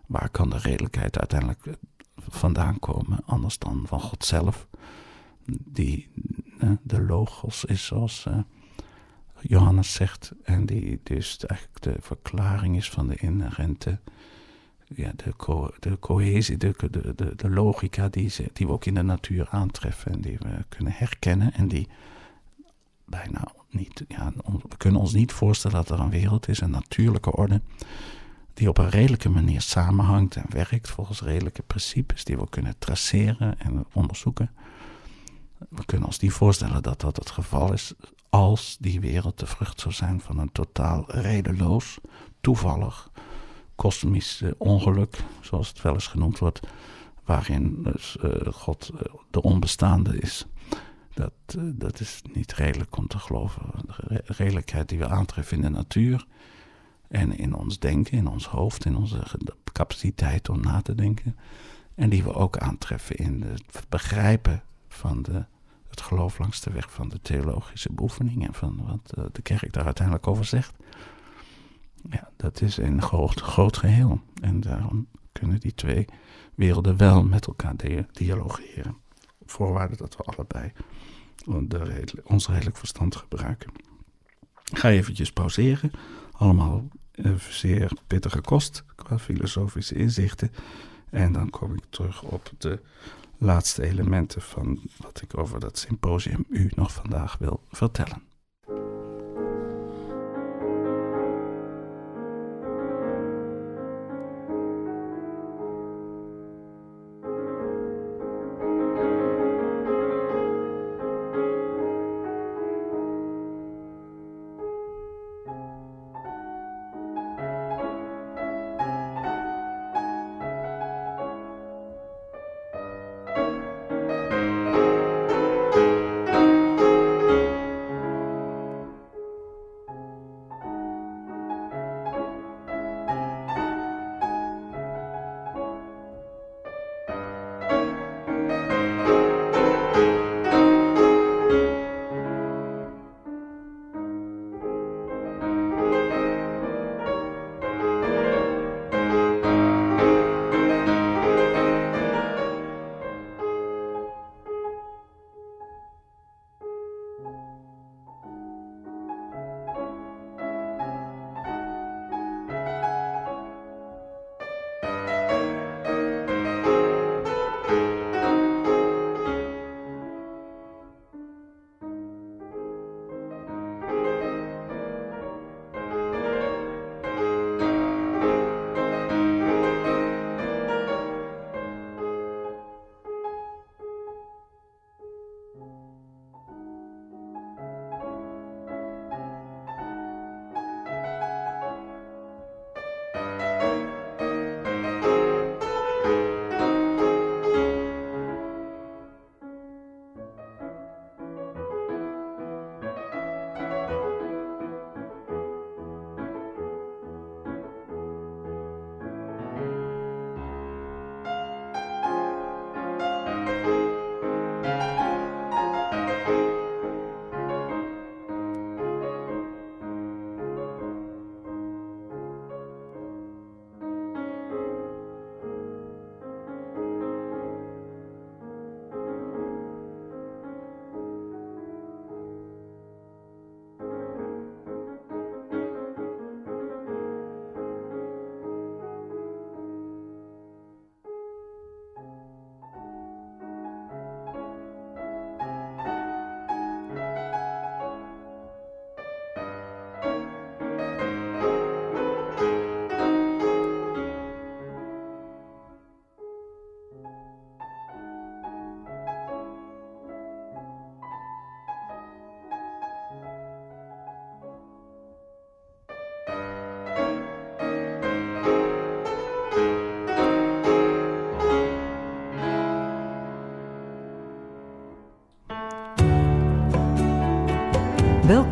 waar kan de redelijkheid uiteindelijk eh, vandaan komen, anders dan van God zelf, die de logos is, zoals Johannes zegt, en die dus eigenlijk de verklaring is van de inherente ja, de, co de cohesie, de, de, de, logica die, ze, die we ook in de natuur aantreffen en die we kunnen herkennen en die bijna niet, ja, we kunnen ons niet voorstellen dat er een wereld is, een natuurlijke orde, die op een redelijke manier samenhangt en werkt volgens redelijke principes die we kunnen traceren en onderzoeken. We kunnen ons niet voorstellen dat dat het geval is als die wereld de vrucht zou zijn van een totaal redeloos, toevallig, kosmisch ongeluk, zoals het wel eens genoemd wordt, waarin dus, uh, God uh, de onbestaande is. Dat, dat is niet redelijk om te geloven. De redelijkheid die we aantreffen in de natuur en in ons denken, in ons hoofd, in onze capaciteit om na te denken. En die we ook aantreffen in het begrijpen van de, het geloof langs de weg van de theologische beoefening en van wat de kerk daar uiteindelijk over zegt. Ja, dat is een groot, groot geheel. En daarom kunnen die twee werelden wel met elkaar dialogeren. Voorwaarde dat we allebei de, ons redelijk verstand gebruiken. Ik ga eventjes pauzeren. Allemaal zeer pittige kost qua filosofische inzichten. En dan kom ik terug op de laatste elementen van wat ik over dat symposium u nog vandaag wil vertellen.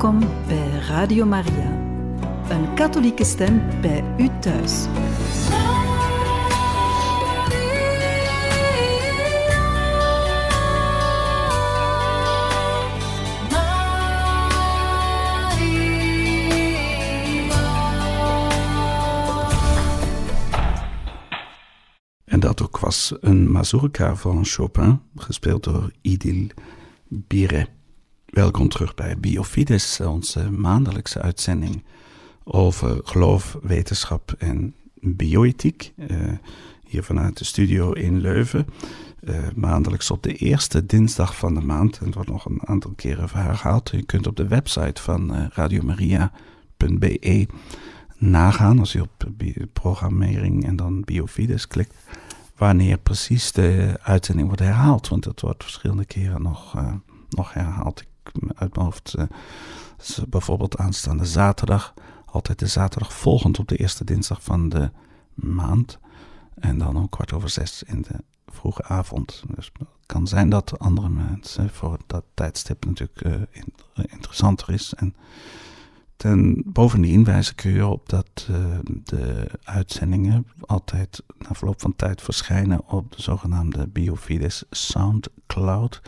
Welkom bij Radio Maria, een katholieke stem bij u thuis. En dat ook was een mazurka van Chopin, gespeeld door Idil Bire. Welkom terug bij Biofides, onze maandelijkse uitzending over geloof, wetenschap en bioethiek. Uh, hier vanuit de studio in Leuven. Uh, maandelijks op de eerste dinsdag van de maand. En het wordt nog een aantal keren herhaald. Je kunt op de website van uh, radiomaria.be nagaan als je op programmering en dan Biofides klikt. Wanneer precies de uitzending wordt herhaald. Want dat wordt verschillende keren nog, nog herhaald uit mijn hoofd. Uh, bijvoorbeeld aanstaande zaterdag. Altijd de zaterdag volgend op de eerste dinsdag van de maand. En dan om kwart over zes in de vroege avond. Dus het kan zijn dat andere mensen voor dat tijdstip natuurlijk uh, interessanter is. En ten bovendien wijzen kun je op dat de uitzendingen altijd na verloop van tijd verschijnen op de zogenaamde Biofides Soundcloud.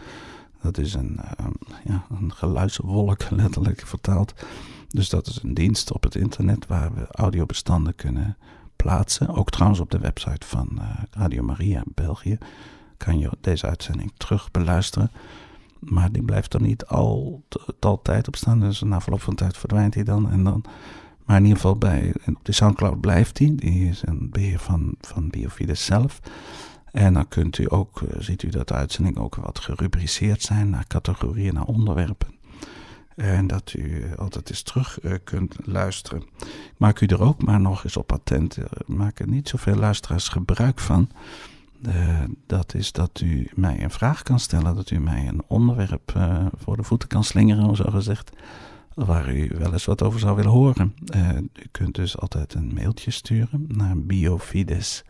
Dat is een, uh, ja, een geluidswolk, letterlijk vertaald. Dus dat is een dienst op het internet waar we audiobestanden kunnen plaatsen. Ook trouwens op de website van uh, Radio Maria België kan je deze uitzending terug beluisteren. Maar die blijft er niet al, altijd op staan. Dus na verloop van tijd verdwijnt hij dan. En dan maar in ieder geval bij, op de Soundcloud blijft hij. Die. die is een beheer van, van Biofides zelf. En dan kunt u ook, uh, ziet u dat de uitzendingen ook wat gerubriceerd zijn naar categorieën, naar onderwerpen. En dat u altijd eens terug uh, kunt luisteren. Maak u er ook maar nog eens op patent. Er maken niet zoveel luisteraars gebruik van. Dat is dat u mij een vraag kan stellen, dat u mij een onderwerp voor de voeten kan slingeren, zo gezegd, waar u wel eens wat over zou willen horen. u kunt dus altijd een mailtje sturen naar biofides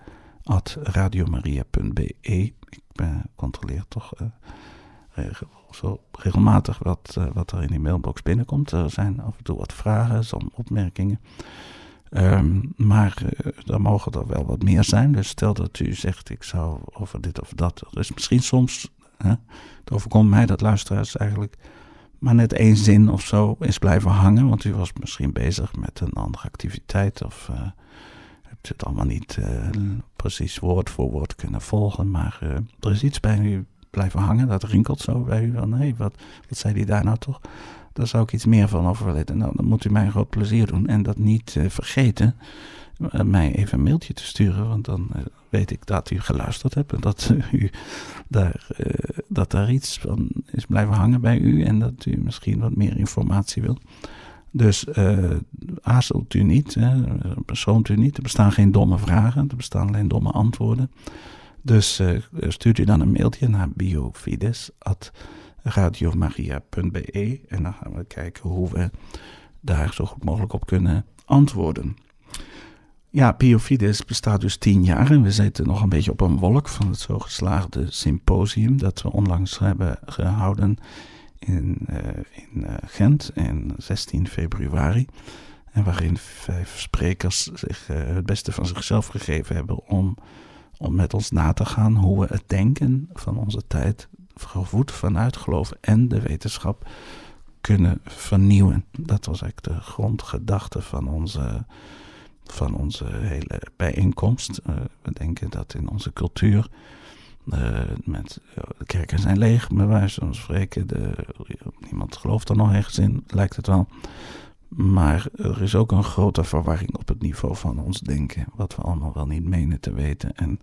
radiomaria.be. Ik uh, controleer toch uh, zo regelmatig wat, uh, wat er in die mailbox binnenkomt. Er zijn af en toe wat vragen, soms opmerkingen. Um, maar er mogen er wel wat meer zijn. Dus stel dat u zegt, ik zou over dit of dat. Is misschien soms, het overkomt mij dat luisteraars eigenlijk maar net één zin of zo is blijven hangen. Want u was misschien bezig met een andere activiteit of het allemaal niet uh, precies woord voor woord kunnen volgen. Maar uh, er is iets bij u blijven hangen. Dat rinkelt zo bij u van, hé, hey, wat, wat zei die daar nou toch? Daar zou ik iets meer van over weten. Nou, dan moet u mij een groot plezier doen. En dat niet uh, vergeten, mij even een mailtje te sturen. Want dan weet ik dat u geluisterd hebt. En dat, u daar, dat daar iets van is blijven hangen bij u. En dat u misschien wat meer informatie wil. Dus uh, aarzelt u niet, hè, u niet. Er bestaan geen domme vragen, er bestaan alleen domme antwoorden. Dus uh, stuurt u dan een mailtje naar biofides.radiomaria.be en dan gaan we kijken hoe we daar zo goed mogelijk op kunnen antwoorden. Ja, Biofides bestaat dus tien jaar en we zitten nog een beetje op een wolk van het zo geslaagde symposium dat we onlangs hebben gehouden in, uh, in uh, Gent in 16 februari. En waarin vijf sprekers zich uh, het beste van zichzelf gegeven hebben om, om met ons na te gaan hoe we het denken van onze tijd, gevoed vanuit geloof en de wetenschap, kunnen vernieuwen. Dat was eigenlijk de grondgedachte van onze, van onze hele bijeenkomst. we denken dat in onze cultuur uh, met, de kerken zijn leeg, bij wijze van spreken. De, niemand gelooft er nog ergens in, lijkt het wel. Maar er is ook een grote verwarring op het niveau van ons denken, wat we allemaal wel niet menen te weten. En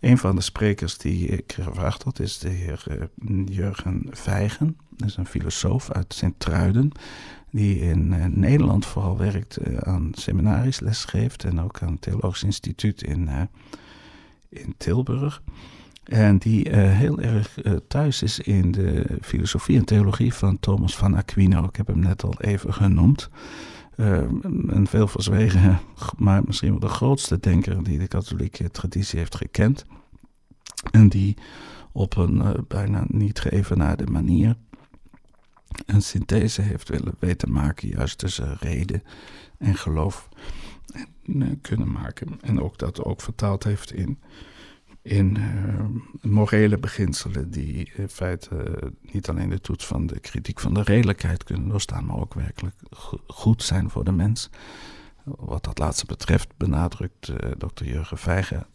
een van de sprekers die ik gevraagd had is de heer uh, Jurgen Vijgen. Dat is een filosoof uit Sint-Truiden, die in Nederland vooral werkt aan seminaries, lesgeeft en ook aan het Theologisch Instituut in, in Tilburg. En die uh, heel erg uh, thuis is in de filosofie en theologie van Thomas van Aquino. Ik heb hem net al even genoemd. Uh, een veel verzwegen, maar misschien wel de grootste denker die de katholieke traditie heeft gekend. En die op een bijna niet geëvenaarde manier een synthese heeft willen weten maken, juist tussen reden en geloof en, kunnen maken. En ook dat ook vertaald heeft in, in uh, morele beginselen, die in feite niet alleen de toets van de kritiek van de redelijkheid kunnen doorstaan, maar ook werkelijk goed zijn voor de mens. Wat dat laatste betreft benadrukt uh, dokter Jurgen Vijgen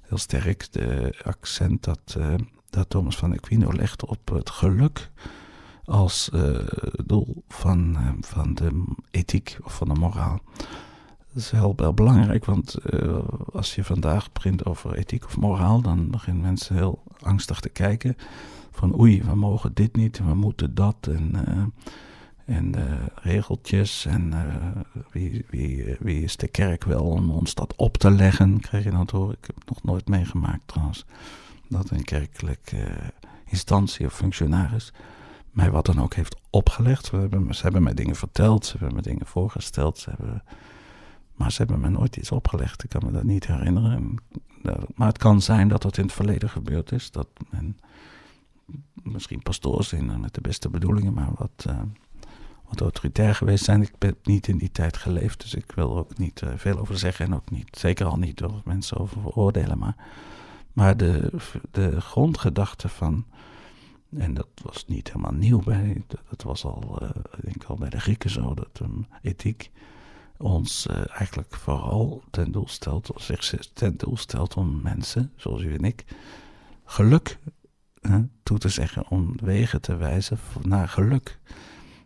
heel sterk de accent dat, dat Thomas van Aquino legt op het geluk als doel van, van de ethiek of van de moraal. Dat is heel, belangrijk, want uh, als je vandaag begint over ethiek of moraal, dan beginnen mensen heel angstig te kijken. Van oei, we mogen dit niet, we moeten dat. En, en regeltjes. En wie, wie, wie is de kerk wel om ons dat op te leggen? Krijg je dat hoor? Ik heb het nog nooit meegemaakt trouwens. Dat een kerkelijke instantie of functionaris mij wat dan ook heeft opgelegd. We hebben, ze hebben mij dingen verteld, ze hebben me dingen voorgesteld. Ze hebben, maar ze hebben me nooit iets opgelegd. Ik kan me dat niet herinneren. Maar het kan zijn dat dat in het verleden gebeurd is. Dat men, misschien pastoors zijn met de beste bedoelingen, maar wat, uh, wat autoritair geweest zijn. Ik ben niet in die tijd geleefd, dus ik wil er ook niet veel over zeggen. En ook niet, zeker al niet door mensen over veroordelen. Maar, maar de, de grondgedachte van en dat was niet helemaal nieuw bij, dat was al, ik denk al bij de Grieken zo, dat een ethiek ons uh, eigenlijk vooral ten doel stelt, zich ten doel stelt om mensen, zoals u en ik, geluk toe te zeggen, om wegen te wijzen naar geluk.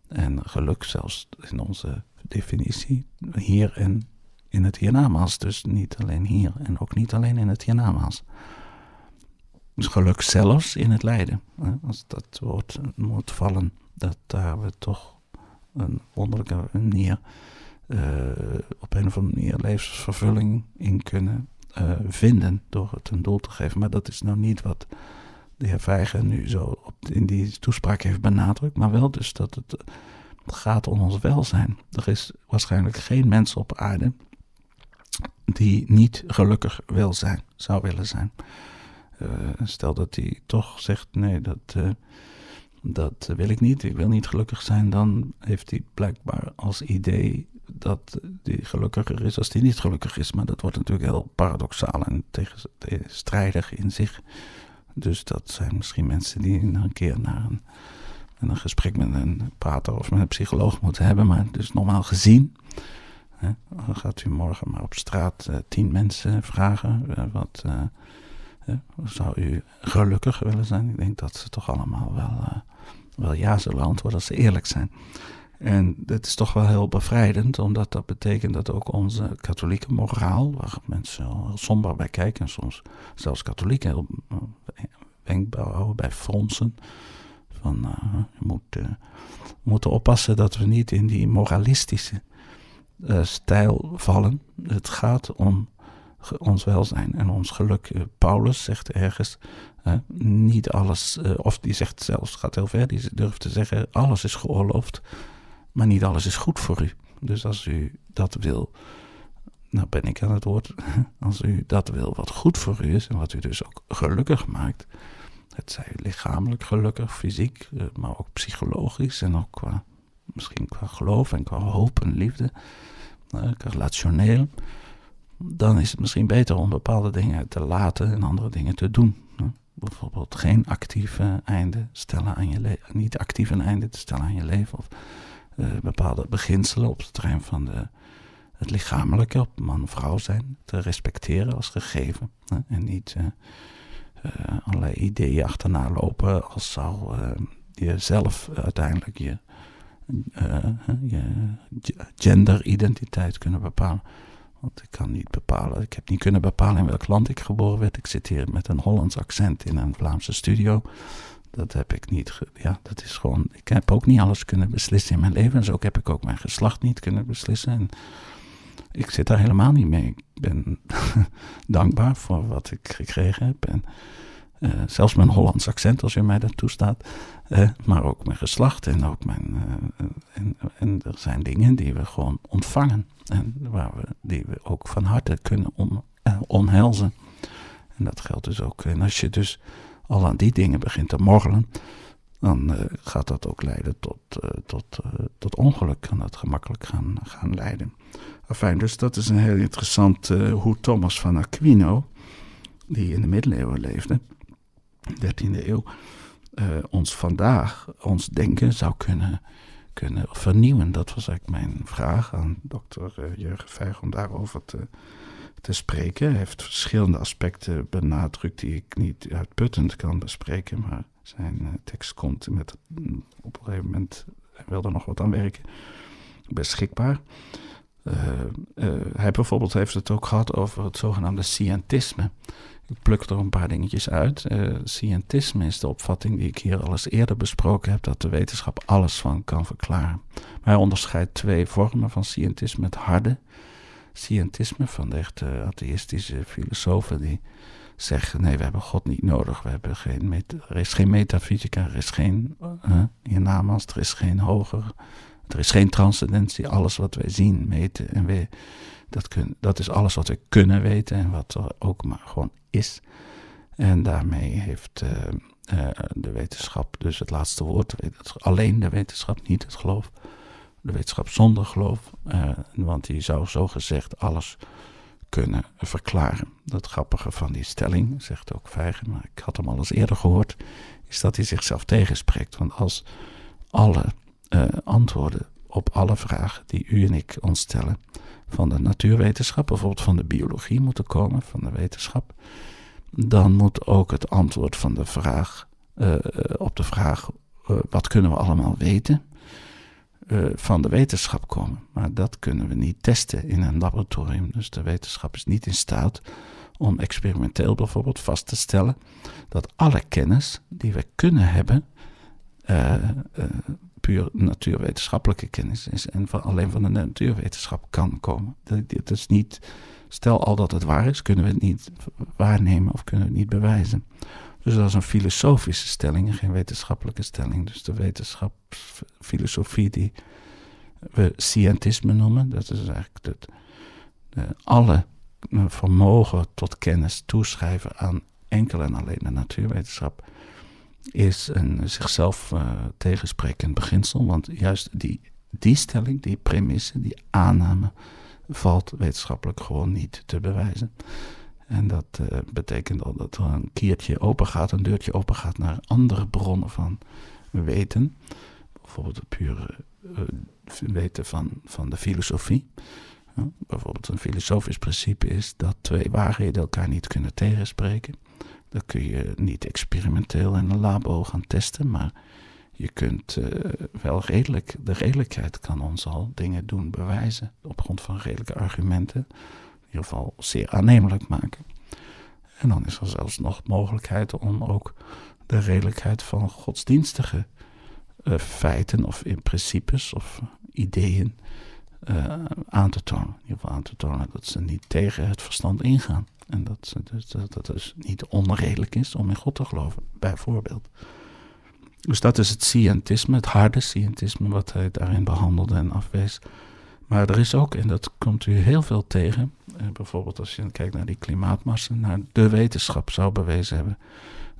En geluk zelfs in onze definitie, hier en in het hiernamaals. Dus niet alleen hier en ook niet alleen in het hiernamaals. Dus geluk zelfs in het lijden. Als dat woord moet vallen, dat daar we toch een wonderlijke manier, uh, op een of andere manier levensvervulling in kunnen uh, vinden door het een doel te geven. Maar dat is nou niet wat de heer Vijgen nu zo op, in die toespraak heeft benadrukt, maar wel dus dat het gaat om ons welzijn. Er is waarschijnlijk geen mens op aarde die niet gelukkig wil zijn, zou willen zijn. Uh, stel dat hij toch zegt: nee, dat, dat wil ik niet, ik wil niet gelukkig zijn, dan heeft hij blijkbaar als idee dat hij gelukkiger is als hij niet gelukkig is. Maar dat wordt natuurlijk heel paradoxaal en tegenstrijdig in zich. Dus dat zijn misschien mensen die een keer naar een, gesprek met een pater of met een psycholoog moeten hebben. Maar dus normaal gezien hè, gaat u morgen maar op straat uh, tien mensen vragen wat zou u gelukkig willen zijn? Ik denk dat ze toch allemaal wel, wel ja zullen antwoorden als ze eerlijk zijn. En dat is toch wel heel bevrijdend, omdat dat betekent dat ook onze katholieke moraal, waar mensen heel somber bij kijken, en soms zelfs katholieken heel uh, wenkbrauwen bij fronsen, van uh, we moeten, oppassen dat we niet in die moralistische stijl vallen. Het gaat om ons welzijn en ons geluk. Eh, Paulus zegt ergens, niet alles, eh, of die zegt zelfs, gaat heel ver, die durft te zeggen, alles is geoorloofd, maar niet alles is goed voor u. Dus als u dat wil, nou ben ik aan het woord, als u dat wil wat goed voor u is en wat u dus ook gelukkig maakt, het zij lichamelijk gelukkig, fysiek, eh, maar ook psychologisch en ook qua, misschien qua geloof en qua hoop en liefde, relationeel dan is het misschien beter om bepaalde dingen te laten en andere dingen te doen. Bijvoorbeeld geen actieve einde stellen aan je leven, niet actief een einde te stellen aan je leven. Of uh, bepaalde beginselen op het terrein van de, het lichamelijke, op man-vrouw zijn, te respecteren als gegeven. Hè? En niet uh, uh, allerlei ideeën achterna lopen als zou je zelf uiteindelijk je, je genderidentiteit kunnen bepalen. Want ik kan niet bepalen, ik heb niet kunnen bepalen in welk land ik geboren werd. Ik zit hier met een Hollands accent in een Vlaamse studio. Dat heb ik niet, ja, dat is gewoon, ik heb ook niet alles kunnen beslissen in mijn leven. En zo heb ik ook mijn geslacht niet kunnen beslissen. En ik zit daar helemaal niet mee. Ik ben dankbaar voor wat ik gekregen heb. En uh, zelfs mijn Hollands accent, als u mij dat toestaat. Maar ook mijn geslacht en ook mijn. Uh, en, en, er zijn dingen die we gewoon ontvangen. En waar we, die we ook van harte kunnen om, omhelzen. En dat geldt dus ook. En als je dus al aan die dingen begint te morrelen. dan gaat dat ook leiden tot, tot, tot ongeluk. Kan dat gemakkelijk gaan, gaan leiden. Enfin, dus dat is een heel interessant hoe Thomas van Aquino, die in de middeleeuwen leefde, 13e eeuw, ons vandaag, ons denken zou kunnen kunnen vernieuwen. Dat was eigenlijk mijn vraag aan dokter uh, Jurgen Vijg om daarover te, te spreken. Hij heeft verschillende aspecten benadrukt die ik niet uitputtend kan bespreken, maar zijn uh, tekst komt met mm, op een gegeven moment, hij wilde nog wat aan werken, beschikbaar. Uh, hij bijvoorbeeld heeft het ook gehad over het zogenaamde scientisme. Ik pluk er een paar dingetjes uit. Uh, scientisme is de opvatting die ik hier al eens eerder besproken heb, dat de wetenschap alles van kan verklaren. Hij onderscheidt twee vormen van scientisme. Het harde scientisme van de echte atheïstische filosofen die zeggen, nee, we hebben God niet nodig. We hebben geen er is geen metafysica, er is geen uh, er is geen hoger, er is geen transcendentie. Alles wat wij zien, meten en we, dat, kun, dat is alles wat we kunnen weten en wat er ook maar gewoon is. En daarmee heeft uh, de wetenschap dus het laatste woord. Alleen de wetenschap, niet het geloof. De wetenschap zonder geloof. Uh, want die zou zo gezegd alles kunnen verklaren. Dat grappige van die stelling, zegt ook Vijgen, maar ik had hem al eens eerder gehoord, is dat hij zichzelf tegenspreekt. Want als alle antwoorden op alle vragen die u en ik ons stellen van de natuurwetenschap, bijvoorbeeld van de biologie moeten komen, van de wetenschap, dan moet ook het antwoord van de vraag, uh, op de vraag wat kunnen we allemaal weten, van de wetenschap komen. Maar dat kunnen we niet testen in een laboratorium. Dus de wetenschap is niet in staat om experimenteel bijvoorbeeld vast te stellen dat alle kennis die we kunnen hebben, puur natuurwetenschappelijke kennis is en van, alleen van de natuurwetenschap kan komen. Dat, is niet, stel al dat het waar is, kunnen we het niet waarnemen of kunnen we het niet bewijzen. Dus dat is een filosofische stelling en geen wetenschappelijke stelling. Dus de wetenschapsfilosofie die we scientisme noemen, dat is eigenlijk het, alle vermogen tot kennis toeschrijven aan enkel en alleen de natuurwetenschap is een zichzelf uh, tegensprekend beginsel. Want juist die, die stelling, die premisse, die aanname, valt wetenschappelijk gewoon niet te bewijzen. En dat uh, betekent al dat er een kiertje open gaat, een deurtje open gaat naar andere bronnen van weten. Bijvoorbeeld het pure uh, weten van, van de filosofie. bijvoorbeeld een filosofisch principe is dat twee waarheden elkaar niet kunnen tegenspreken. Dat kun je niet experimenteel in een labo gaan testen, maar je kunt uh, wel redelijk, de redelijkheid kan ons al dingen doen bewijzen op grond van redelijke argumenten. Ieder geval zeer aannemelijk maken. En dan is er zelfs nog mogelijkheid om ook de redelijkheid van godsdienstige uh, feiten of in principes of ideeën uh, aan te tonen. In ieder geval aan te tonen dat ze niet tegen het verstand ingaan. En dat, dus, dat, dat dus niet onredelijk is om in God te geloven, bijvoorbeeld. Dus dat is het scientisme, het harde scientisme, wat hij daarin behandelde en afwees. Maar er is ook, en dat komt u heel veel tegen, eh, bijvoorbeeld als je kijkt naar die klimaatmassa, naar de wetenschap zou bewezen hebben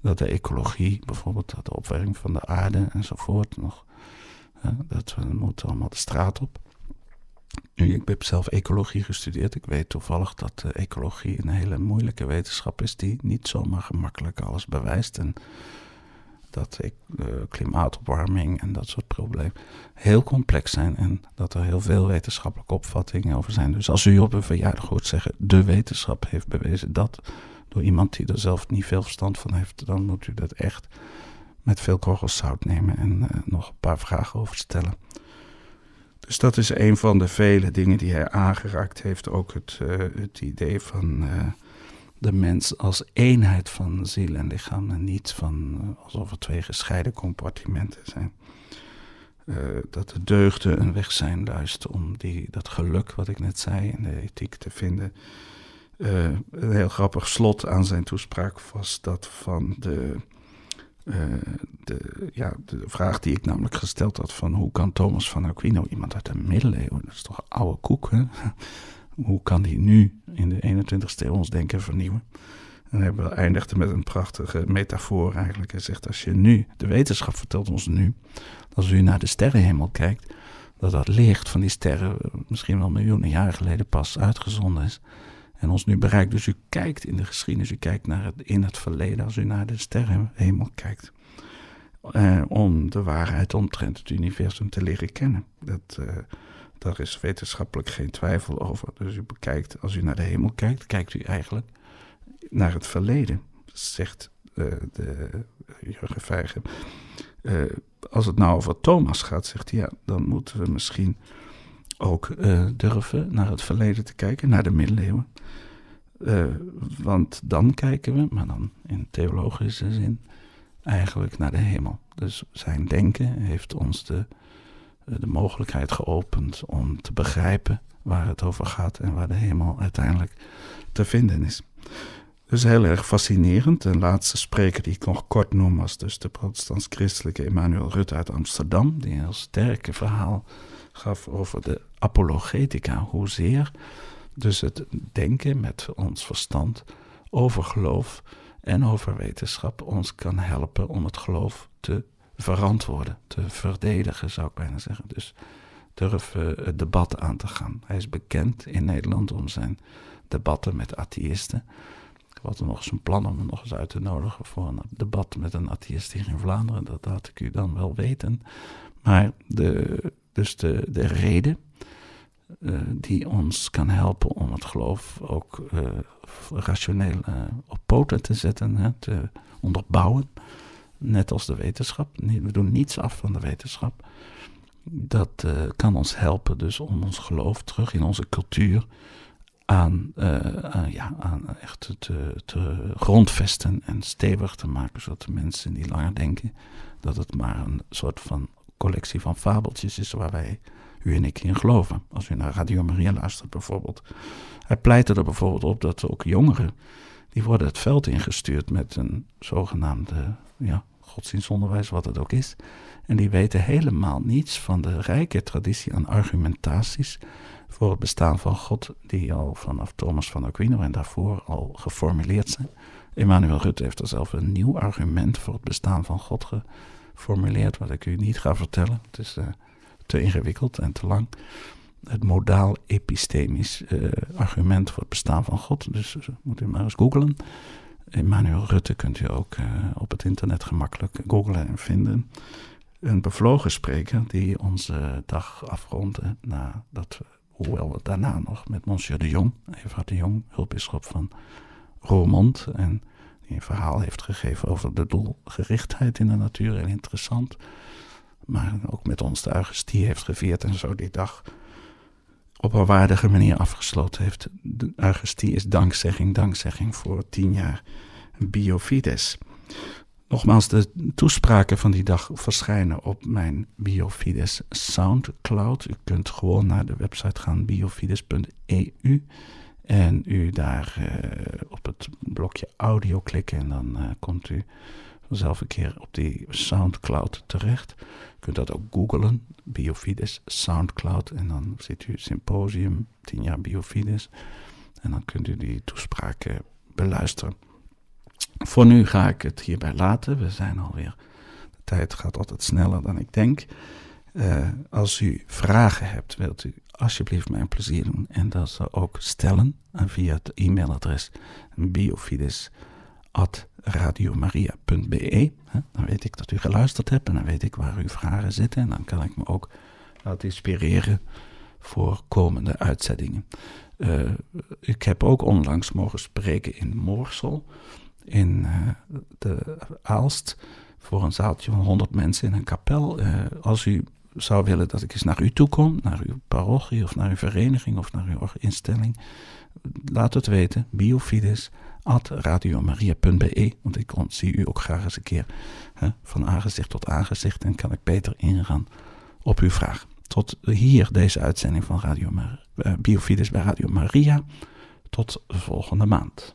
dat de ecologie, bijvoorbeeld dat de opwarming van de aarde enzovoort, nog, eh, dat we moeten allemaal de straat op. Nu, ik heb zelf ecologie gestudeerd. Ik weet toevallig dat ecologie een hele moeilijke wetenschap is die niet zomaar gemakkelijk alles bewijst. En dat uh, klimaatopwarming en dat soort problemen heel complex zijn en dat er heel veel wetenschappelijke opvattingen over zijn. Dus als u op een verjaardag hoort zeggen, de wetenschap heeft bewezen dat, door iemand die er zelf niet veel verstand van heeft, dan moet u dat echt met veel korrels zout nemen en uh, nog een paar vragen over stellen. Dus dat is een van de vele dingen die hij aangeraakt heeft. Ook het, uh, het idee van de mens als eenheid van ziel en lichaam. En niet van uh, alsof er twee gescheiden compartimenten zijn. dat de deugden een weg zijn juist om die, dat geluk, wat ik net zei, in de ethiek te vinden. een heel grappig slot aan zijn toespraak was dat van de de, ja, de vraag die ik namelijk gesteld had van hoe kan Thomas van Aquino, iemand uit de middeleeuwen, dat is toch oude koek, hè? Hoe kan die nu in de 21ste eeuw ons denken vernieuwen? En hij eindigde met een prachtige metafoor eigenlijk. Hij zegt, als je nu, de wetenschap vertelt ons nu, als u naar de sterrenhemel kijkt, dat dat licht van die sterren misschien wel miljoenen jaren geleden pas uitgezonden is. En ons nu bereikt. Dus u kijkt in de geschiedenis, u kijkt naar het, in het verleden als u naar de sterrenhemel kijkt. Eh, om de waarheid omtrent het universum te leren kennen. Dat, uh, daar is wetenschappelijk geen twijfel over. Dus u bekijkt, als u naar de hemel kijkt, kijkt u eigenlijk naar het verleden, zegt uh, de Jurgen Vijgen. Uh, als het nou over Thomas gaat, zegt hij, ja, dan moeten we misschien ook uh, durven naar het verleden te kijken, naar de middeleeuwen. want dan kijken we, maar dan in theologische zin, eigenlijk naar de hemel. Dus zijn denken heeft ons de, de mogelijkheid geopend om te begrijpen waar het over gaat en waar de hemel uiteindelijk te vinden is. Dus heel erg fascinerend. De laatste spreker die ik nog kort noem was dus de protestants-christelijke Emmanuel Rutte uit Amsterdam, die een heel sterke verhaal gaf over de apologetica, hoezeer dus het denken met ons verstand over geloof en over wetenschap ons kan helpen om het geloof te verantwoorden, te verdedigen, zou ik bijna zeggen. Dus durf het debat aan te gaan. Hij is bekend in Nederland om zijn debatten met atheïsten. Ik had nog eens een plan om hem nog eens uit te nodigen voor een debat met een atheïst hier in Vlaanderen. Dat laat ik u dan wel weten. Maar de, dus de, de reden uh, die ons kan helpen om het geloof ook uh, rationeel op poten te zetten, hè, te onderbouwen. Net als de wetenschap. We doen niets af van de wetenschap. Dat kan ons helpen dus om ons geloof terug in onze cultuur aan, uh, ja, aan echt te, te grondvesten en stevig te maken, zodat de mensen niet langer denken dat het maar een soort van collectie van fabeltjes is waar wij, u en ik, in geloven. Als u naar Radio Maria luistert bijvoorbeeld. Hij pleitte er bijvoorbeeld op dat ook jongeren, die worden het veld ingestuurd met een zogenaamde ja, godsdienstonderwijs, wat het ook is. En die weten helemaal niets van de rijke traditie aan argumentaties voor het bestaan van God, die al vanaf Thomas van Aquino en daarvoor al geformuleerd zijn. Emmanuel Rutte heeft er zelf een nieuw argument voor het bestaan van God geformuleerd, wat ik u niet ga vertellen. Het is uh, te ingewikkeld en te lang. Het modaal-epistemisch uh, argument voor het bestaan van God. Dus uh, moet u maar eens googlen. Emmanuel Rutte kunt u ook op het internet gemakkelijk googlen en vinden. Een bevlogen spreker die onze dag afrondde nadat we Hoewel we daarna nog met Monsieur de Jong, Evert de Jong, hulpbisschop van Roermond, en die een verhaal heeft gegeven over de doelgerichtheid in de natuur, heel interessant. Maar ook met ons de Eucharistie heeft gevierd en zo die dag op een waardige manier afgesloten heeft. De Eucharistie is dankzegging, dankzegging voor tien jaar Biofides. Nogmaals, de toespraken van die dag verschijnen op mijn Biofides Soundcloud. U kunt gewoon naar de website gaan, biofides.eu. En u daar uh, op het blokje audio klikken en dan uh, komt u vanzelf een keer op die Soundcloud terecht. U kunt dat ook googlen, Biofides Soundcloud. En dan ziet u symposium, 10 jaar Biofides. En dan kunt u die toespraken beluisteren. Voor nu ga ik het hierbij laten. We zijn alweer. De tijd gaat altijd sneller dan ik denk. Uh, als u vragen hebt, wilt u alsjeblieft mij een plezier doen en dat ze ook stellen via het e-mailadres biofides.radiomaria.be. Dan weet ik dat u geluisterd hebt en dan weet ik waar uw vragen zitten en dan kan ik me ook laten inspireren voor komende uitzendingen. Uh, ik heb ook onlangs mogen spreken in Moorsel in uh, de Aalst voor een zaaltje van 100 mensen in een kapel. Uh, als u zou willen dat ik eens naar u toe kom, naar uw parochie of naar uw vereniging of naar uw instelling, laat het weten. Biofides at radiomaria.be, want ik zie u ook graag eens een keer hè, van aangezicht tot aangezicht en kan ik beter ingaan op uw vraag. Tot hier deze uitzending van Radio Mar uh, Biofides bij Radio Maria. Tot volgende maand.